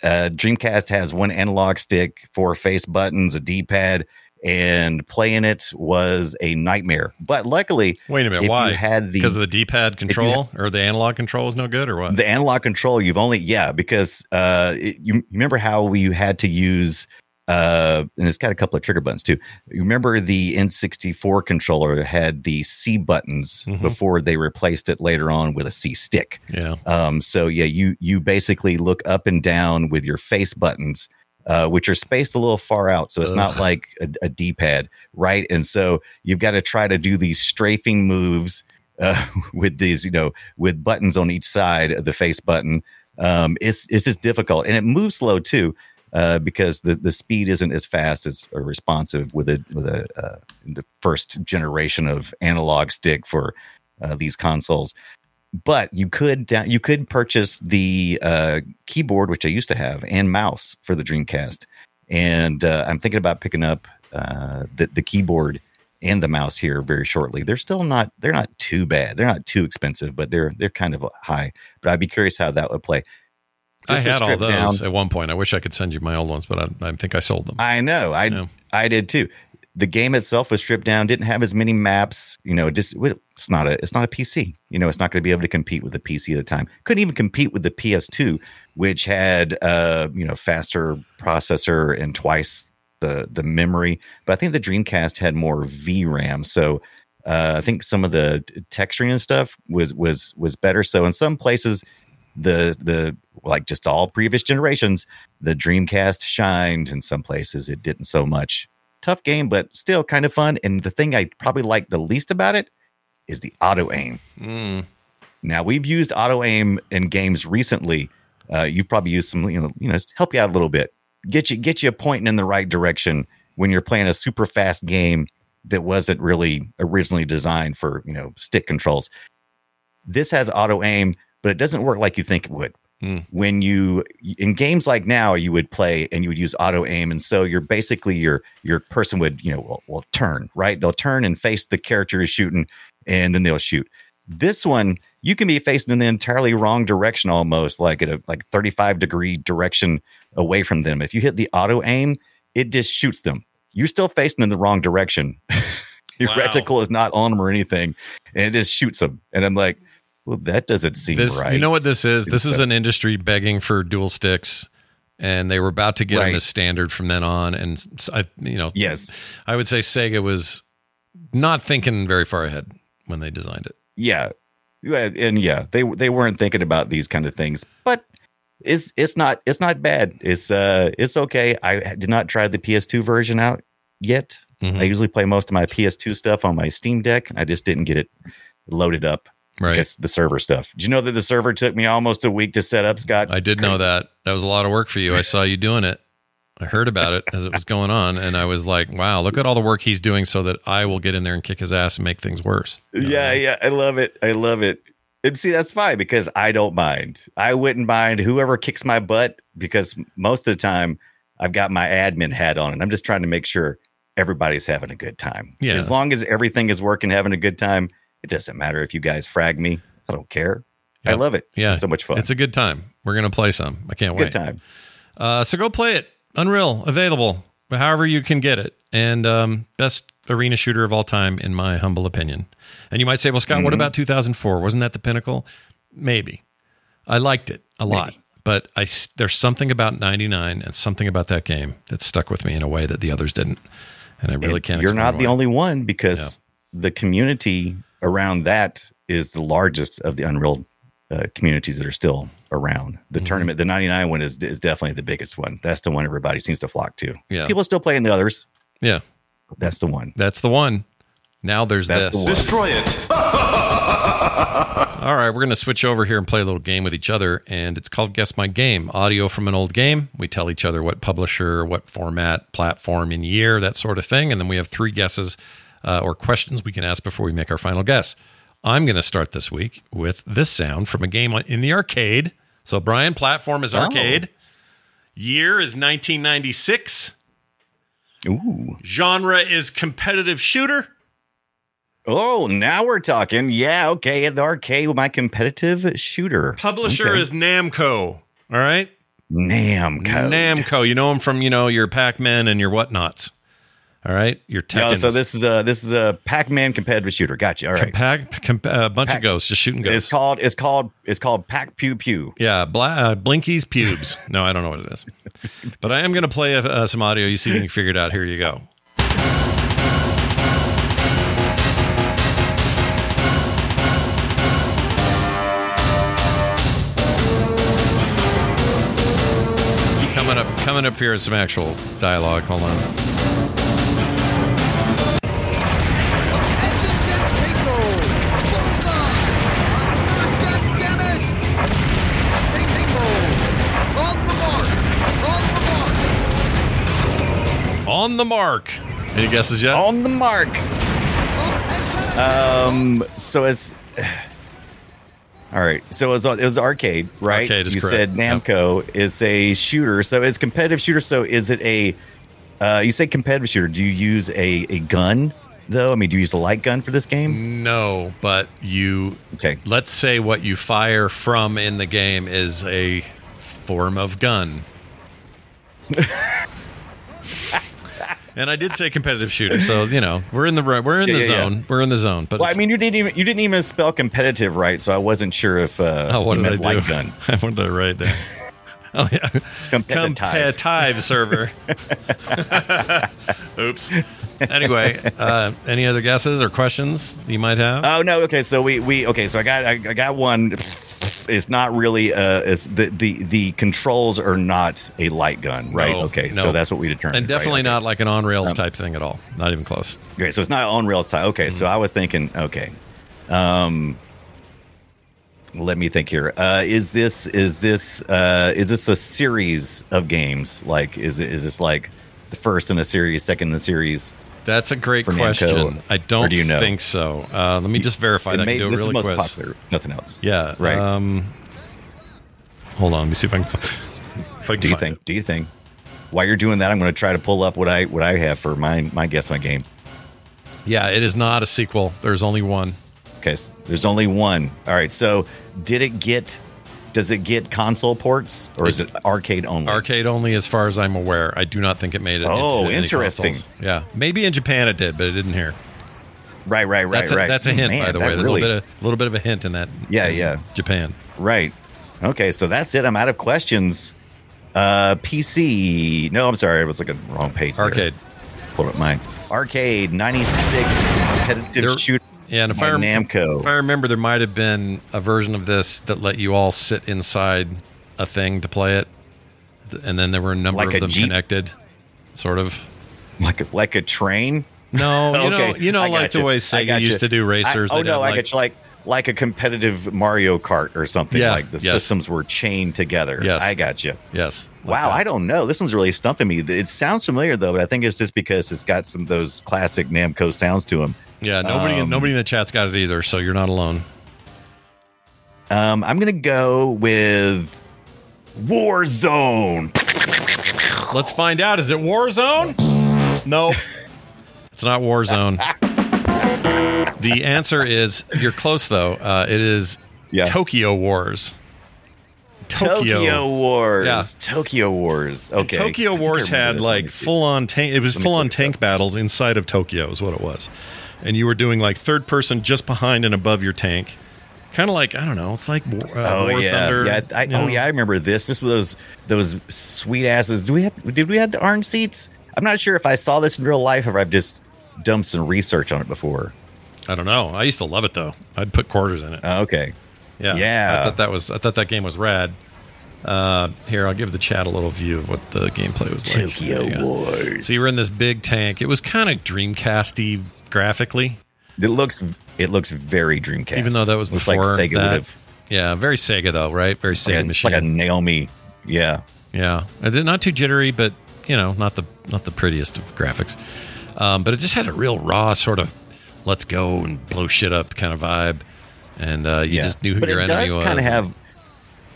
Uh, Dreamcast has one analog stick, four face buttons, a D pad, and playing it was a nightmare. But luckily, Wait a minute. Why? you had the because of the D-pad control or the analog control is no good or what? the analog control you've only yeah because uh it, you, you remember how we had to use uh and it's got a couple of trigger buttons too you remember the n64 controller had the c buttons Mhm. before they replaced it later on with a c stick yeah. um so yeah you you basically look up and down with your face buttons uh, which are spaced a little far out, so it's not like a, a D-pad, right? And so you've got to try to do these strafing moves uh, with these, you know, with buttons on each side of the face button. Um, it's it's just difficult, and it moves slow too. uh, because the, the speed isn't as fast as or responsive with a with a uh, the first generation of analog stick for uh, these consoles. But you could you could purchase the uh, keyboard, which I used to have, and mouse for the Dreamcast. And uh, I'm thinking about picking up uh, the the keyboard and the mouse here very shortly. They're still not they're not too bad. They're not too expensive, but they're they're kind of high. But I'd be curious how that would play. I This was had all those down. at one point. I wish I could send you my old ones, but I, I think I sold them. I know. I Yeah. I did too. The game itself was stripped down. Didn't have as many maps. You know, just it's not a it's not a PC. You know, it's not going to be able to compete with the PC at the time. Couldn't even compete with the PS2, which had uh you know faster processor and twice the the memory. But I think the Dreamcast had more VRAM. So uh, I think some of the texturing and stuff was was was better. So in some places, the the like just all previous generations, the Dreamcast shined. In some places, it didn't so much. Tough game, but still kind of fun. And the thing I probably like the least about it is the auto aim. Mm. Now we've used auto aim in games recently. Uh, you've probably used some, you know, you know, help you out a little bit, get you get you pointing in the right direction when you're playing a super fast game that wasn't really originally designed for you know stick controls. This has auto aim, but it doesn't work like you think it would. Hmm. When you in games like now, you would play and you would use auto aim, and so you're basically your your person would you know will, will turn right. They'll turn and face the character who's shooting, and then they'll shoot. This one, you can be facing in the entirely wrong direction, almost like at a like 35 degree direction away from them. If you hit the auto aim, it just shoots them. You're still facing in the wrong direction. Your Wow. reticle is not on them or anything, and it just shoots them. And I'm like, well, that doesn't seem This, right. you know what this is? This is an industry begging for dual sticks, and they were about to get them Right. as standard from then on. And I, you know, Yes. I would say Sega was not thinking very far ahead when they designed it. yeah and yeah they they weren't thinking about these kind of things but it's it's not it's not bad it's uh it's okay i did not try the ps2 version out yet Mhm. i usually play most of my ps2 stuff on my steam deck i just didn't get it loaded up Right. It's the server stuff did you know that the server took me almost a week to set up scott I did know that. That was a lot of work for you. I saw you doing it. I heard about it as it was going on, and I was like, "Wow, look at all the work he's doing, so that I will get in there and kick his ass and make things worse." Yeah, yeah, I love it. I love it. And see, that's fine because I don't mind. I wouldn't mind whoever kicks my butt because most of the time I've got my admin hat on and I'm just trying to make sure everybody's having a good time. Yeah. As long as everything is working, having a good time, it doesn't matter if you guys frag me. I don't care. I love it. Yeah, It's so much fun. It's a good time. We're gonna play some. I can't wait. good time. Uh, so go play it. Unreal, available, however you can get it, and um, best arena shooter of all time, in my humble opinion. And you might say, "Well, Scott, what Mhm. about 2004? Wasn't that the pinnacle?" Maybe. I liked it a lot, Maybe. but I there's something about 99 and something about that game that stuck with me in a way that the others didn't, and I really And can't. You're not the only one because the community around that is the largest of the Unreal uh, communities that are still around. The Mm-hmm. tournament, the 99 one is is definitely the biggest one. That's the one everybody seems to flock to. Yeah. People still playing the others. Yeah, That's the one. that's the one. Now there's That's this. the. Destroy it. All right, we're going to switch over here and play a little game with each other, and it's called Guess My Game. Audio from an old game. We tell each other what publisher, what format, platform, in year, that sort of thing, and then we have three guesses uh, or questions we can ask before we make our final guess. I'm going to start this week with this sound from a game in the arcade. So, Brian, platform is Oh. arcade. Year is 1996. Ooh. Genre is competitive shooter. Oh, now we're talking. Yeah, okay. At the arcade with my competitive shooter. Publisher Okay. is Namco. All right. Namco. Namco. You know them from you know your Pac-Man and your whatnots. All right, your No, Tekkens. so this is a this is a Pac-Man competitive shooter. Gotcha. All right. Pac, bunch Pac- of ghosts just shooting ghosts. It's called it's called it's called Pac Pew Pew. yeah, Bla- uh, Blinky's pubes. no, I don't know what it is, but I am going to play uh, some audio. You see if you can figure it out. Here you go. Coming up, coming up here is some actual dialogue. Hold on. On the mark. Any guesses yet? On the mark. Um. So as. All right. So it was, it was arcade, right? Arcade is you correct. said Namco is a shooter. So it's competitive shooter. So is it a? Uh, you say competitive shooter. Do you use a a gun though? I mean, do you use a light gun for this game? No, but you. Okay. Let's say what you fire from in the game is a form of gun. and I did say competitive shooter, so you know we're in the we're in Yeah, the yeah, yeah. zone. We're in the zone. But Well, I mean, you didn't even you didn't even spell competitive right, so I wasn't sure if uh, oh, what did I do? light gun. what did I write there? Oh yeah, Competitive. competitive server. Oops. Anyway, uh, any other guesses or questions you might have? Oh no. Okay. So we we okay. So I got I, I got one. It's not really uh. It's the the the controls are not a light gun, right? No, okay. no. So that's what we determined. and definitely right? not like an on rails Um, type thing at all. Not even close. Okay. So it's not on rails type. Okay. Mm-hmm. So I was thinking. Okay. Um. Let me think here. Uh, is this is this uh, is this a series of games? Like, is it is this like the first in a series, second in the series? That's a great For Namco, question. I don't do you know? think so. Uh, let me just verify It that. May- can do a this really is most quick. popular. Nothing else. Yeah. Right. Um, hold on. Let me see if I can. If I can Do you think? it. Do you think? While you're doing that, I'm going to try to pull up what I what I have for my my guess my game. Yeah, it is not a sequel. There's only one. Okay, s- there's only one. All right, so did it get? Does it get console ports or is it arcade only? Arcade only, as far as I'm aware. I do not think it made it. Oh, into interesting. Yeah, maybe in Japan it did, but it didn't here. Right, right, right, That's a, right. that's a hint, Man, by the way. There's really- a little bit of little bit of a hint in that. Yeah, in yeah. Japan. Right. Okay, so that's it. I'm out of questions. Uh, PC. No, I'm sorry. I was looking wrong page. there. Arcade. Pull up mine. Arcade 96 competitive There- shooter. Yeah, and if I, rem- Namco. if I remember, there might have been a version of this that let you all sit inside a thing to play it, and then there were a number Like of a them Jeep? connected, sort of. like a, like a train. No, you know, Okay, you know, I like the way Sega used to do racers. I, oh no, have, I like, get you like like a competitive Mario Kart or something. Yeah, like the yes. systems were chained together. Yes. I got you. yes. like Wow, that. I don't know. This one's really stumping me. It sounds familiar though, but I think it's just because it's got some of those classic Namco sounds to them. Yeah, nobody, Um, nobody in the chat's got it either, so you're not alone. Um, I'm gonna go with Warzone. Let's find out. Is it Warzone? No, it's not Warzone. the answer is you're close though. Uh, it is Yeah. Tokyo Wars. Tokyo, Wars. Yeah. Tokyo Wars. Okay. Tokyo think I Wars had this. Let me like full on tank. It was full on tank battles inside of Tokyo, is what it was. And you were doing like third person just behind and above your tank. Kind of like I don't know. It's like uh, Oh War yeah, Thunder. yeah. I, know? Oh yeah, I remember this. This was those those sweet asses. Do we have? Did we have the orange seats? I'm not sure if I saw this in real life or I've just done some research on it before. I don't know. I used to love it though. I'd put quarters in it. Oh, okay. Yeah, Yeah. I thought that was. I thought that game was rad. Uh, here, I'll give the chat a little view of what the gameplay was like. Tokyo. Wars. So you were in this big tank. It was kind of Dreamcasty graphically, It looks it looks very Dreamcast. even though that was Looks before like Sega that. have. Yeah, very Sega though, right? Very Sega Like a, machine. like a Naomi. Yeah. Yeah, not too jittery, but you know, not the not the prettiest of graphics. Um, but it just had a real raw sort of let's go and blow shit up kind of vibe, and uh, you yeah. just knew who but your it enemy does was. kind of have.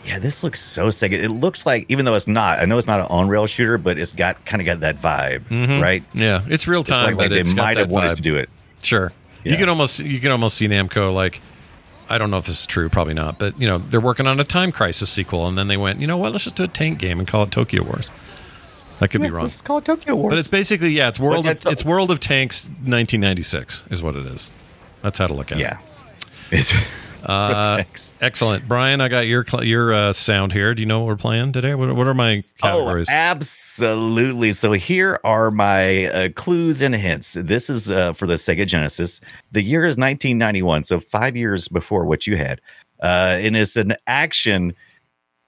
Yeah, this looks so sick. It looks like, even though it's not, I know it's not an on rail shooter, but it's got kind of got that vibe, Mhm. right? Yeah, it's real It's time, like, like but they it's might have wanted vibe. to do it. Sure, you can almost you can almost see Namco like. I don't know if this is true, probably not, but you know they're working on a Time Crisis sequel, and then they went, you know what? Let's just do a tank game and call it Tokyo Wars. That could be wrong, Let's call it Tokyo Wars. but it's basically yeah, it's World of, to- it's World of Tanks 1996 is what it is. That's how to look at it. yeah. It's Uh, excellent, Brian. I got your your uh, sound here. Do you know what we're playing today? What, what are my categories? Oh, absolutely. So here are my uh, clues and hints. This is uh, for the Sega Genesis. The year is 1991, so five years before what you had. Uh, and it's an action,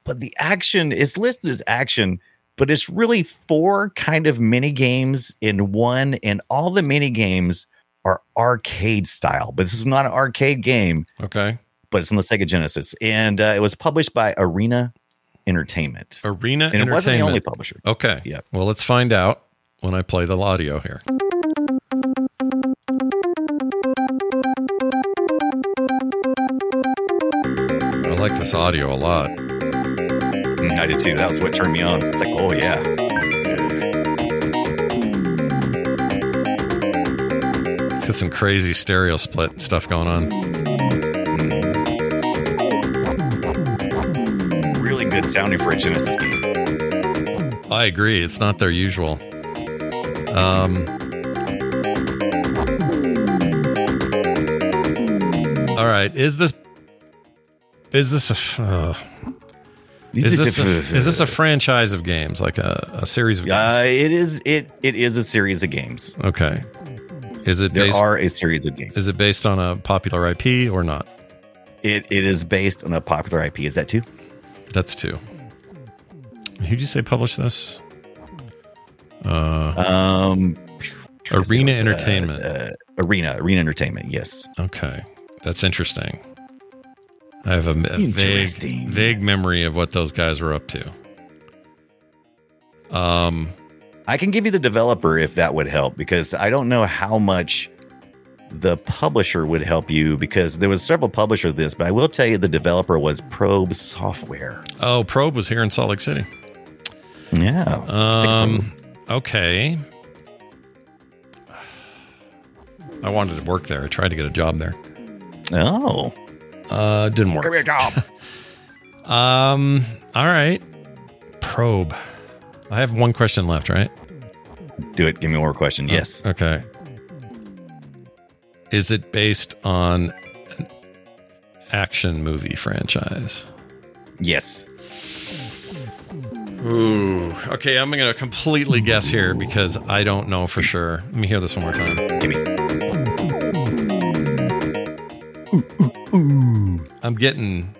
but the action is listed as action, but it's really four kind of mini games in one, and all the mini games are arcade style. But this is not an arcade game, okay, but it's on the Sega Genesis, and uh, it was published by Arena Entertainment. Arena And it wasn't the only publisher. Okay, Yeah. Well, let's find out. when I play the audio here. I like this audio a lot. Mm, I did too. That was what turned me on. It's like, oh yeah. Got some crazy stereo split stuff going on. Really good sounding for a Genesis game. I agree. It's not their usual. Um, all right. Is this is this a uh, is this a, is this a franchise of games like a, a series of games? Uh, it is it it is a series of games. Okay. Is it There based are a series of games. is it based on a popular IP or not? It it is based on a popular IP. Is that two? That's two. Who'd you say published this? Uh, Um, Arena uh, Entertainment. Uh, Arena Arena Entertainment. Yes. Okay, that's interesting. I have a, a vague, vague memory of what those guys were up to. Um, I can give you the developer if that would help because I don't know how much the publisher would help you because there was several publishers of this, but I will tell you the developer was Probe Software. oh, Probe was here in Salt Lake City. Yeah. Um, okay. I wanted to work there. I tried to get a job there. Oh. Uh, didn't work. Give me a job. Um, all right. Probe. I have one question left, right? Do it. Give me one more question. Oh, yes. Okay. Is it based on an action movie franchise? Yes. Ooh. Okay, I'm going to completely guess here because I don't know for sure. Let me hear this one more time. Give me. I'm getting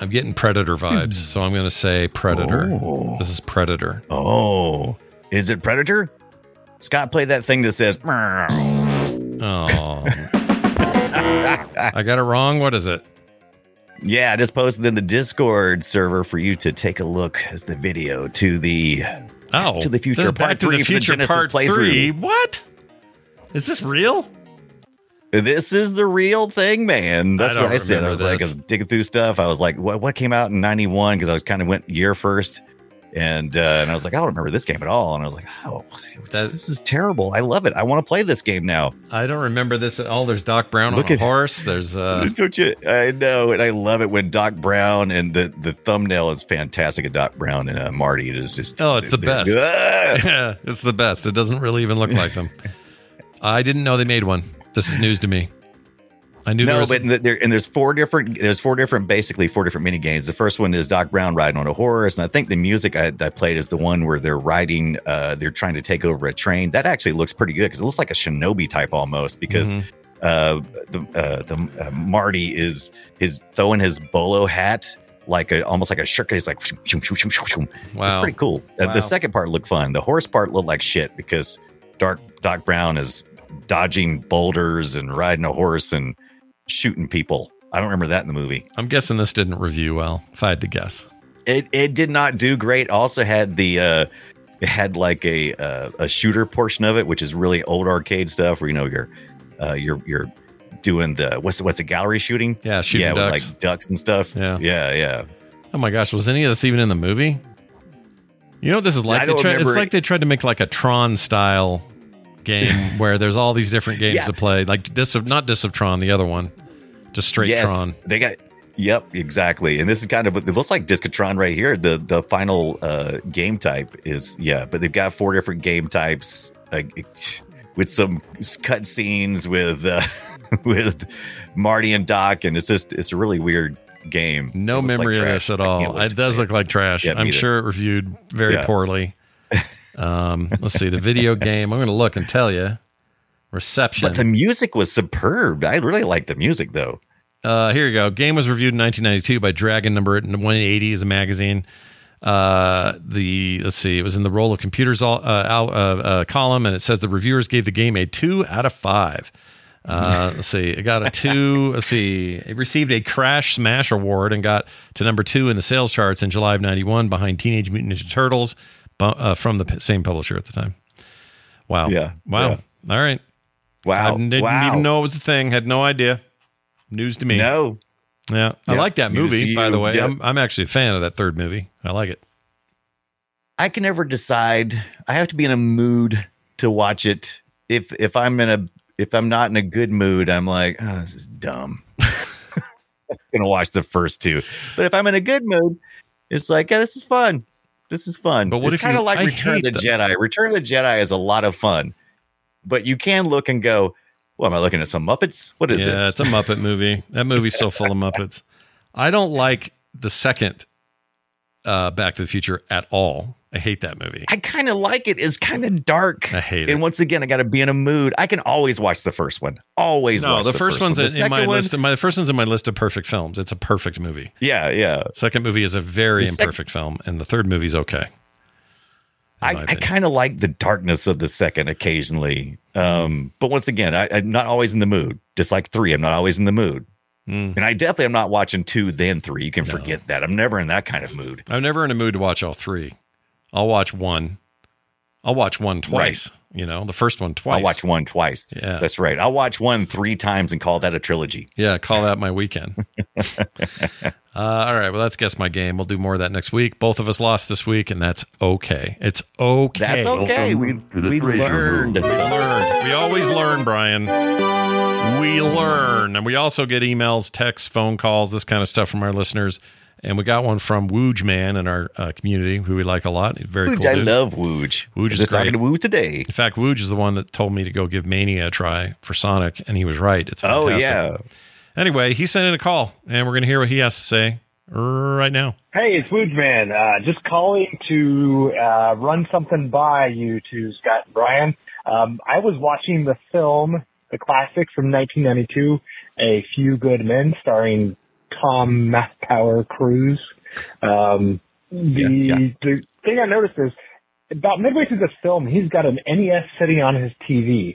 I'm getting Predator hmm. vibes, so I'm going to say Predator. Oh. This is Predator. Oh. Is it Predator? Scott played that thing that says. Oh. I got it wrong. What is it? Yeah, I just posted in the Discord server for you to take a look as the video to the Oh, to the Future Part to three the Future Genesis Part. Three. What? Is this real? This is the real thing, man. That's I what I said. I was like, I was digging through stuff. I was like, what what came out in '91? Because I was kind of went year first, and uh, and I was like, I don't remember this game at all. And I was like, oh, That- this is terrible. I love it. I want to play this game now. I don't remember this at all. There's Doc Brown Look on a horse. There's uh Don't you? I know, and I love it when Doc Brown and the the thumbnail is fantastic. Of Doc Brown and uh, Marty. It is just Oh, it's the best. Ah! yeah, it's the best. It doesn't really even look like them. I didn't know they made one. This is news to me. I knew there No, was but there and there's four different there's four different basically four different mini games. The first one is Doc Brown riding on a horse, and I think the music I, I played is the one where they're riding, uh, they're trying to take over a train. That actually looks pretty good because it looks like a shinobi type almost because Mhm. uh, the uh, the uh, Marty is is throwing his bolo hat like a almost like a shirt. He's like, shoom, shoom, shoom, shoom, shoom, shoom. it's pretty cool. Uh, Wow. the second part looked fun. The horse part looked like shit because Dark Doc Brown is dodging boulders and riding a horse and shooting people. I don't remember that in the movie. I'm guessing this didn't review well, if I had to guess. It it did not do great. Also had the uh it had like a uh, a shooter portion of it, which is really old arcade stuff where you know you're uh you're you're doing the what's what's the gallery shooting? Yeah, shooting yeah, ducks. like ducks and stuff. Yeah. Yeah, yeah. Oh my gosh, was any of this even in the movie? You know what this is like? They don't tried, it's like they tried to make like a Tron style game where there's all these different games Yeah. to play. Like Dis of not Discs of Tron, the other one. Just straight yes, Tron. They got Yep, exactly. And this is kind of it looks like Discotron right here. The the final uh game type is yeah, but they've got four different game types uh, with some cutscenes with uh with Marty and Doc and it's just it's a really weird game. No looks like memory of this at all. It does look like trash. Yeah, I'm either. sure it reviewed very Yeah. poorly. Um, let's see the video game. I'm going to look and tell you. Reception. But the music was superb. I really like the music though. Uh, here you go. Game was reviewed in 1992 by Dragon Number 180 as a magazine. Uh, the let's see, it was in the role of computers all, uh, al- uh, uh, column, and it says the reviewers gave the game a two out of five. Uh, let's see. It got a two. let's see. It received a Crash Smash Award and got to number two in the sales charts in July of '91, behind Teenage Mutant Ninja Turtles uh, from the p- same publisher at the time. Wow. Yeah, Wow. yeah. All right. Wow. I didn't wow. even know it was a thing. Had no idea. News to me. No. Yeah. I Yeah. like that News movie, by the way. Yeah. I'm, I'm actually a fan of that third movie. I like it. I can never decide. I have to be in a mood to watch it. If if I'm in a if I'm not in a good mood, I'm like, oh, this is dumb. I'm gonna watch the first two. But if I'm in a good mood, it's like, yeah, this is fun. This is fun. But what it's kind of like I Return of the hate the- Jedi. Return of the Jedi is a lot of fun, but you can look and go, "Well, am I looking at some Muppets? What is yeah, this?" it's a Muppet movie. That movie's so full of Muppets. I don't like the second uh, Back to the Future at all. I hate that movie. I kind of like it. It's kind of dark. I hate it. And once again, I got to be in a mood. I can always watch the first one. Always. No, watch the, first, one's one. The in my one- list. My the first one's in my list of perfect films. It's a perfect movie. Yeah, yeah. Second movie is a very sec- imperfect film, and the third movie's okay. I, I kind of like the darkness of the second occasionally. Um, but once again, I, I'm not always in the mood. Just like three, I'm not always in the mood. Mm. And I definitely am not watching two, then three. You can forget that. I'm never in that kind of mood. I'm never in a mood to watch all three. I'll watch one. I'll watch one twice. You know, the first one twice. I'll watch one twice. Yeah. That's right. I'll watch one three times and call that a trilogy. Yeah, call that my weekend. uh, all right, well, let's guess my game. We'll do more of that next week. Both of us lost this week, and that's okay. It's okay. That's okay. We, we learned. We learn. We always learn, Brian. We learn. And we also get emails, texts, phone calls, this kind of stuff from our listeners. And we got one from Wooj Man in our uh, community, who we like a lot. Very Wooj, cool. I dude. love Wooj. Wooj is Just talking to Wooj today. In fact, Wooj is the one that told me to go give Mania a try for Sonic, and he was right. It's Oh, fantastic. yeah. Anyway, he sent in a call, and we're going to hear what he has to say right now. Hey, it's Woodman. Uh, just calling to uh, run something by you to Scott and Brian. Um, I was watching the film, the classic from 1992, A Few Good Men, starring Tom Math Power Cruise. Um, the Yeah, yeah. the thing I noticed is about midway through the film, he's got an NES sitting on his TV.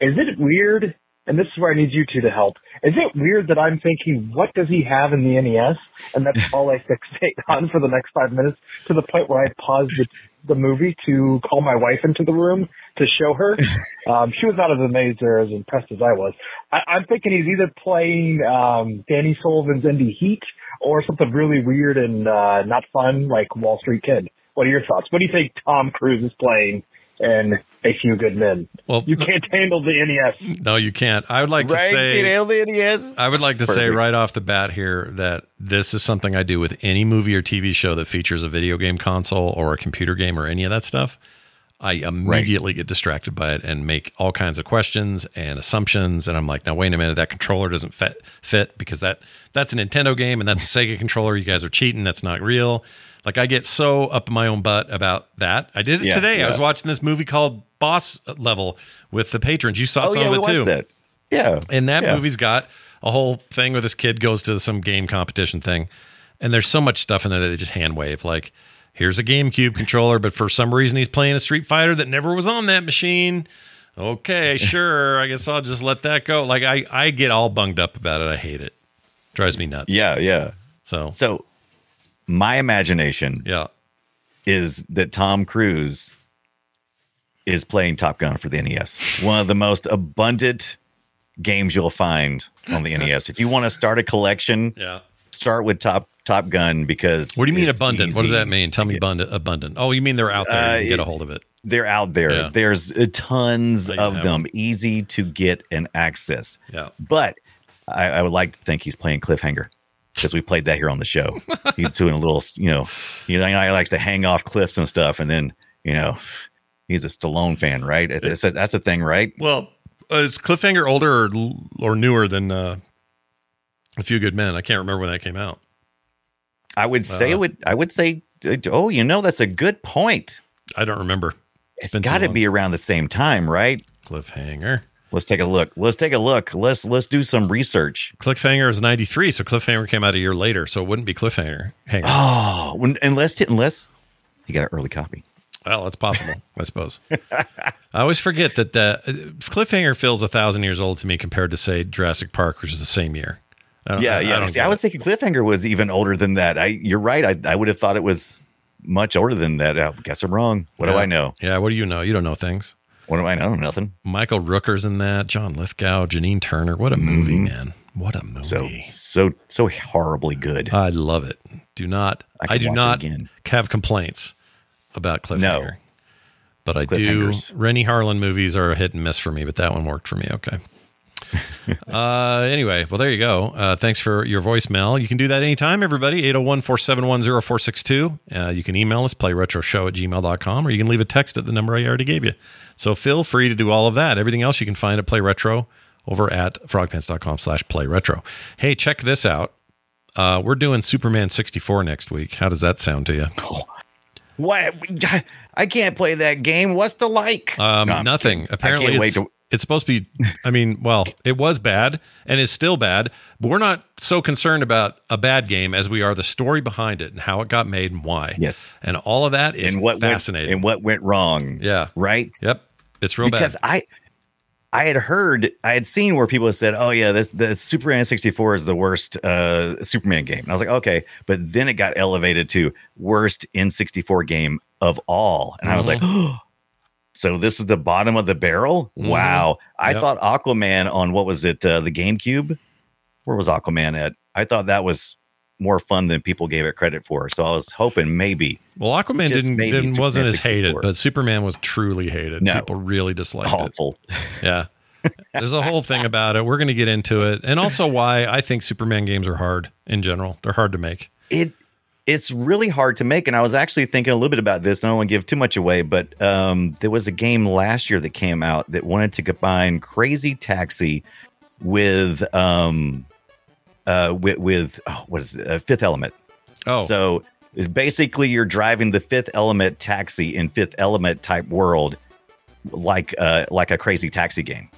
Is it weird? And this is where I need you two to help. Is it weird that I'm thinking, what does he have in the NES? And that's all I fixate on for the next five minutes to the point where I paused the, the movie to call my wife into the room to show her. Um, she was not as amazed or as impressed as I was. I, I'm thinking he's either playing um, Danny Sullivan's Indy Heat or something really weird and uh, not fun like Wall Street Kid. What are your thoughts? What do you think Tom Cruise is playing in A Few Good Men? Well, you can't handle the NES. No, you can't. I would like to say. Can't handle the NES? I would like to say right off the bat here that this is something I do with any movie or TV show that features a video game console or a computer game or any of that stuff. I immediately get distracted by it and make all kinds of questions and assumptions. And I'm like, now wait a minute, that controller doesn't fit fit because that that's a Nintendo game and that's a Sega controller. You guys are cheating. That's not real. Like I get so up my own butt about that. I did it Yeah, today. I was watching this movie called Boss Level with the patrons. You saw Oh, some yeah, of it too. watched that. Yeah. And that Yeah. movie's got a whole thing where this kid goes to some game competition thing. And there's so much stuff in there that they just hand wave. Like, here's a GameCube controller, but for some reason he's playing a Street Fighter that never was on that machine. Okay, sure. I guess I'll just let that go. Like I, I get all bunged up about it. I hate it. Drives me nuts. Yeah, yeah. So So my imagination yeah. is that Tom Cruise is playing Top Gun for the NES. One of the most abundant games you'll find on the NES. If you want to start a collection, Yeah. start with Top Top Gun because What do you mean abundant? What does that mean? Tell me abundant. Abundant. Oh, you mean they're out there? Uh, get a hold of it. They're out there. Yeah. There's uh, tons of them. easy to get and access. Yeah. But I, I would like to think he's playing Cliffhanger because we played that here on the show. he's doing a little, you know, you know, he likes to hang off cliffs and stuff, and then you know, he's a Stallone fan, right? That's a, that's a thing, right? Well, uh, is Cliffhanger older or, or newer than uh, A Few Good Men? I can't remember when that came out. I would say Uh, it would. I would say, oh, you know, that's a good point. I don't remember. It's got to be around the same time, right? Cliffhanger. Let's take a look. Let's take a look. Let's let's do some research. Cliffhanger is 93, so Cliffhanger came out a year later, so it wouldn't be Cliffhanger. Hang on. Oh, when, unless unless he got an early copy. Well, that's possible, I suppose. I always forget that the uh, cliffhanger feels a thousand years old to me compared to say Jurassic Park, which is the same year. I don't- Yeah, I- I yeah. don't See, I was thinking Cliffhanger was even older than that. I, you're right. I, I would have thought it was much older than that. I guess I'm wrong. What do I know? Yeah, what do you know? You don't know things. What do I know? Nothing. Michael Rooker's in that. John Lithgow, Janine Turner. What a movie, man! What a movie. Mm-hmm. So, so, so horribly good. I love it. Do not. I I, do not have complaints about Cliffhanger. No. But I do. Renny Harlin movies are a hit and miss for me, but that one worked for me. Okay. uh, anyway, well, there you go. Uh, thanks for your voicemail. You can do that anytime, everybody. 801 471 0462. Uh, You can email us, playretroshow at gmail.com, or you can leave a text at the number I already gave you. So feel free to do all of that. Everything else you can find at Play Retro over at frogpants.com slash play retro. Hey, check this out. Uh, we're doing Superman 64 next week. How does that sound to you? What? I can't play that game. What's the like? Um, No, nothing. Apparently, it's, to- it's supposed to be. I mean, well, it was bad and is still bad, but we're not so concerned about a bad game as we are the story behind it and how it got made and why. Yes. and all of that is and what fascinating. Went, and what went wrong? yeah, Right. yep, it's real because bad. Because I I had heard I had seen where people had said, "Oh yeah, this the Superman 64 is the worst uh Superman game." And I was like, "Okay," but then it got elevated to worst N64 game of all. And I was like, Mm-hmm. "So this is the bottom of the barrel?" Mhm. Wow. I Yep. thought Aquaman on what was it uh, the GameCube? Where was Aquaman at? I thought that was more fun than people gave it credit for. So I was hoping maybe Well, Aquaman didn't, didn't wasn't as hated, 64. but Superman was truly hated. No. People really disliked it. awful. Yeah. There's a whole thing about it. We're going to get into it. And also why I think Superman games are hard in general. They're hard to make. it it's really hard to make and i was actually thinking a little bit about this and i don't want to give too much away but um, there was a game last year that came out that wanted to combine crazy taxi with um uh with, with oh, what is it uh, fifth element Oh, so it's basically you're driving the fifth element taxi in fifth element type world like uh like a crazy taxi game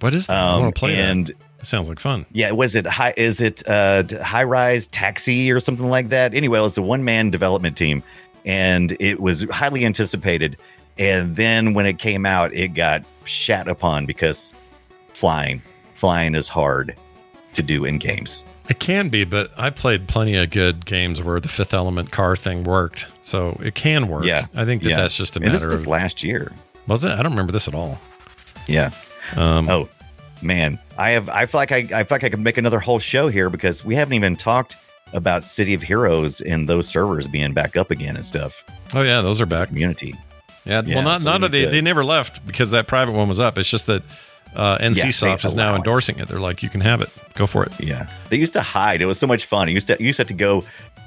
what is that? I um want to play and that. Sounds like fun. yeah, was it high? Is it uh, high rise taxi or something like that? Anyway, it was a one man development team, and it was highly anticipated. And then when it came out, it got shat upon because flying, flying is hard to do in games. It can be, but I played plenty of good games where the fifth element car thing worked. So it can work. Yeah, I think that yeah. that's just a matter. And this is last year. was it? I don't remember this at all. Yeah. Um, Oh man, I have. I feel like I. I feel like I could make another whole show here because we haven't even talked about City of Heroes and those servers being back up again and stuff. oh, yeah, those are back. Community. Yeah, Yeah, well, not so not we they, to- they never left because that private one was up. It's just that uh, NCSoft they is now endorsing it. They're like, you can have it. Go for it. Yeah, they used to hide. It was so much fun. You used to you used to have to go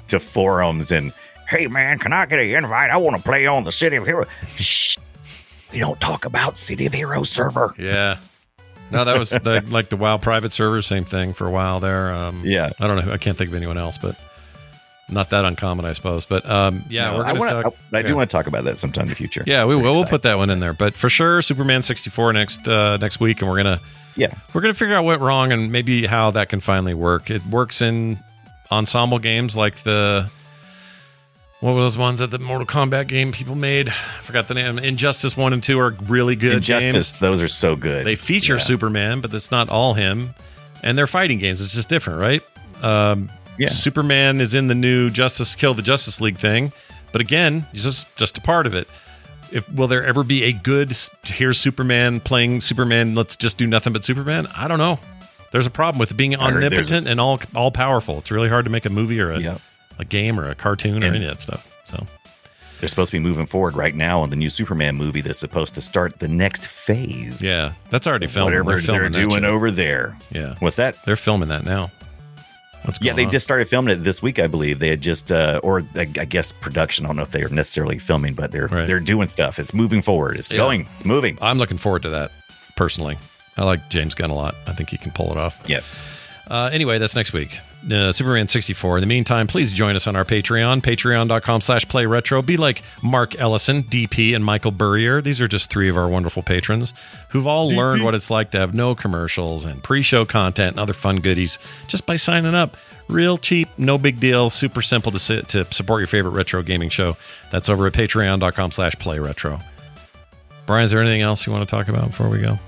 to forums and hey man, can I get an invite? I want to play on the City of Heroes. Shh, we don't talk about City of Heroes server. Yeah. No, that was the, like the WoW private server, same thing for a while there. Um, Yeah. I don't know. I can't think of anyone else, but not that uncommon, I suppose. But um, yeah, No, we're I to talk. I, I yeah. do want to talk about that sometime in the future. Yeah, we will. We'll put that one in there. But for sure, Superman 64 next uh, next week, and we're gonna Yeah, we're gonna figure out what went wrong and maybe how that can finally work. It works in ensemble games like the what were those ones that the Mortal Kombat game people made? I forgot the name. Injustice one and two are really good Injustice. games. Those are so good. They feature Yeah. Superman, but that's not all him. And they're fighting games. It's just different, right? Um, Yeah. Superman is in the new Justice Kill the Justice League thing, but again, he's just just a part of it. If will there ever be a good here's Superman playing Superman? Let's just do nothing but Superman. I don't know. There's a problem with being omnipotent and all all powerful. It's really hard to make a movie or a, Yep. A game or a cartoon or any of that stuff. So They're supposed to be moving forward right now on the new Superman movie that's supposed to start the next phase. yeah, that's already filmed. whatever they're they're, filming that doing over there. Yeah, What's that? they're filming that now. What's Yeah, they on? just started filming it this week, I believe. They had just, uh, or I, I guess production. I don't know if they are necessarily filming, but they're Right. they're doing stuff. It's moving forward. It's Yeah. going. It's moving. I'm looking forward to that personally. I like James Gunn a lot. I think he can pull it off. Yeah. Uh, anyway, that's next week. Uh, Superman 64. In the meantime, please join us on our Patreon, patreon.com slash play retro. Be like Mark Ellison, DP, and Michael Burrier. These are just three of our wonderful patrons who've all learned what it's like to have no commercials and pre show content and other fun goodies just by signing up. Real cheap, no big deal, super simple to, sit, to support your favorite retro gaming show. That's over at patreon.com slash play retro. Brian, is there anything else you want to talk about before we go?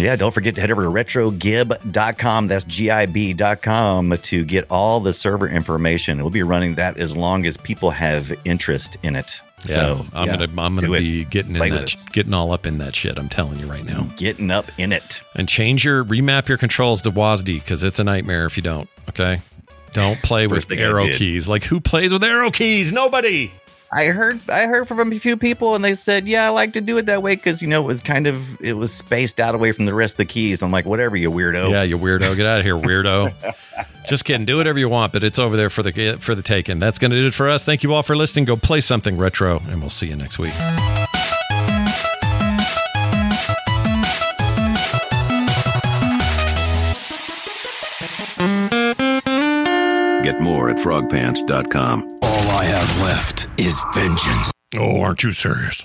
Yeah, don't forget to head over to retrogib.com. That's G-I-B.com to get all the server information. We'll be running that as long as people have interest in it. Yeah, so I'm yeah, gonna I'm gonna do it. be getting Play in that, it. getting all up in that shit. I'm telling you right now. Getting up in it. And change your remap your controls to WASD because it's a nightmare if you don't. Okay, don't play with arrow keys. Like who plays with arrow keys? Nobody. I heard I heard from a few people and they said, "Yeah, I like to do it that way because you know it was kind of it was spaced out away from the rest of the keys." I'm like, "Whatever, you weirdo." Yeah, you weirdo. Get out of here, weirdo. Just kidding. Do whatever you want, but it's over there for the for the taking. That's gonna do it for us. Thank you all for listening. Go play something retro, and we'll see you next week. Get more at frogpants.com. I have left is vengeance. Oh, aren't you serious?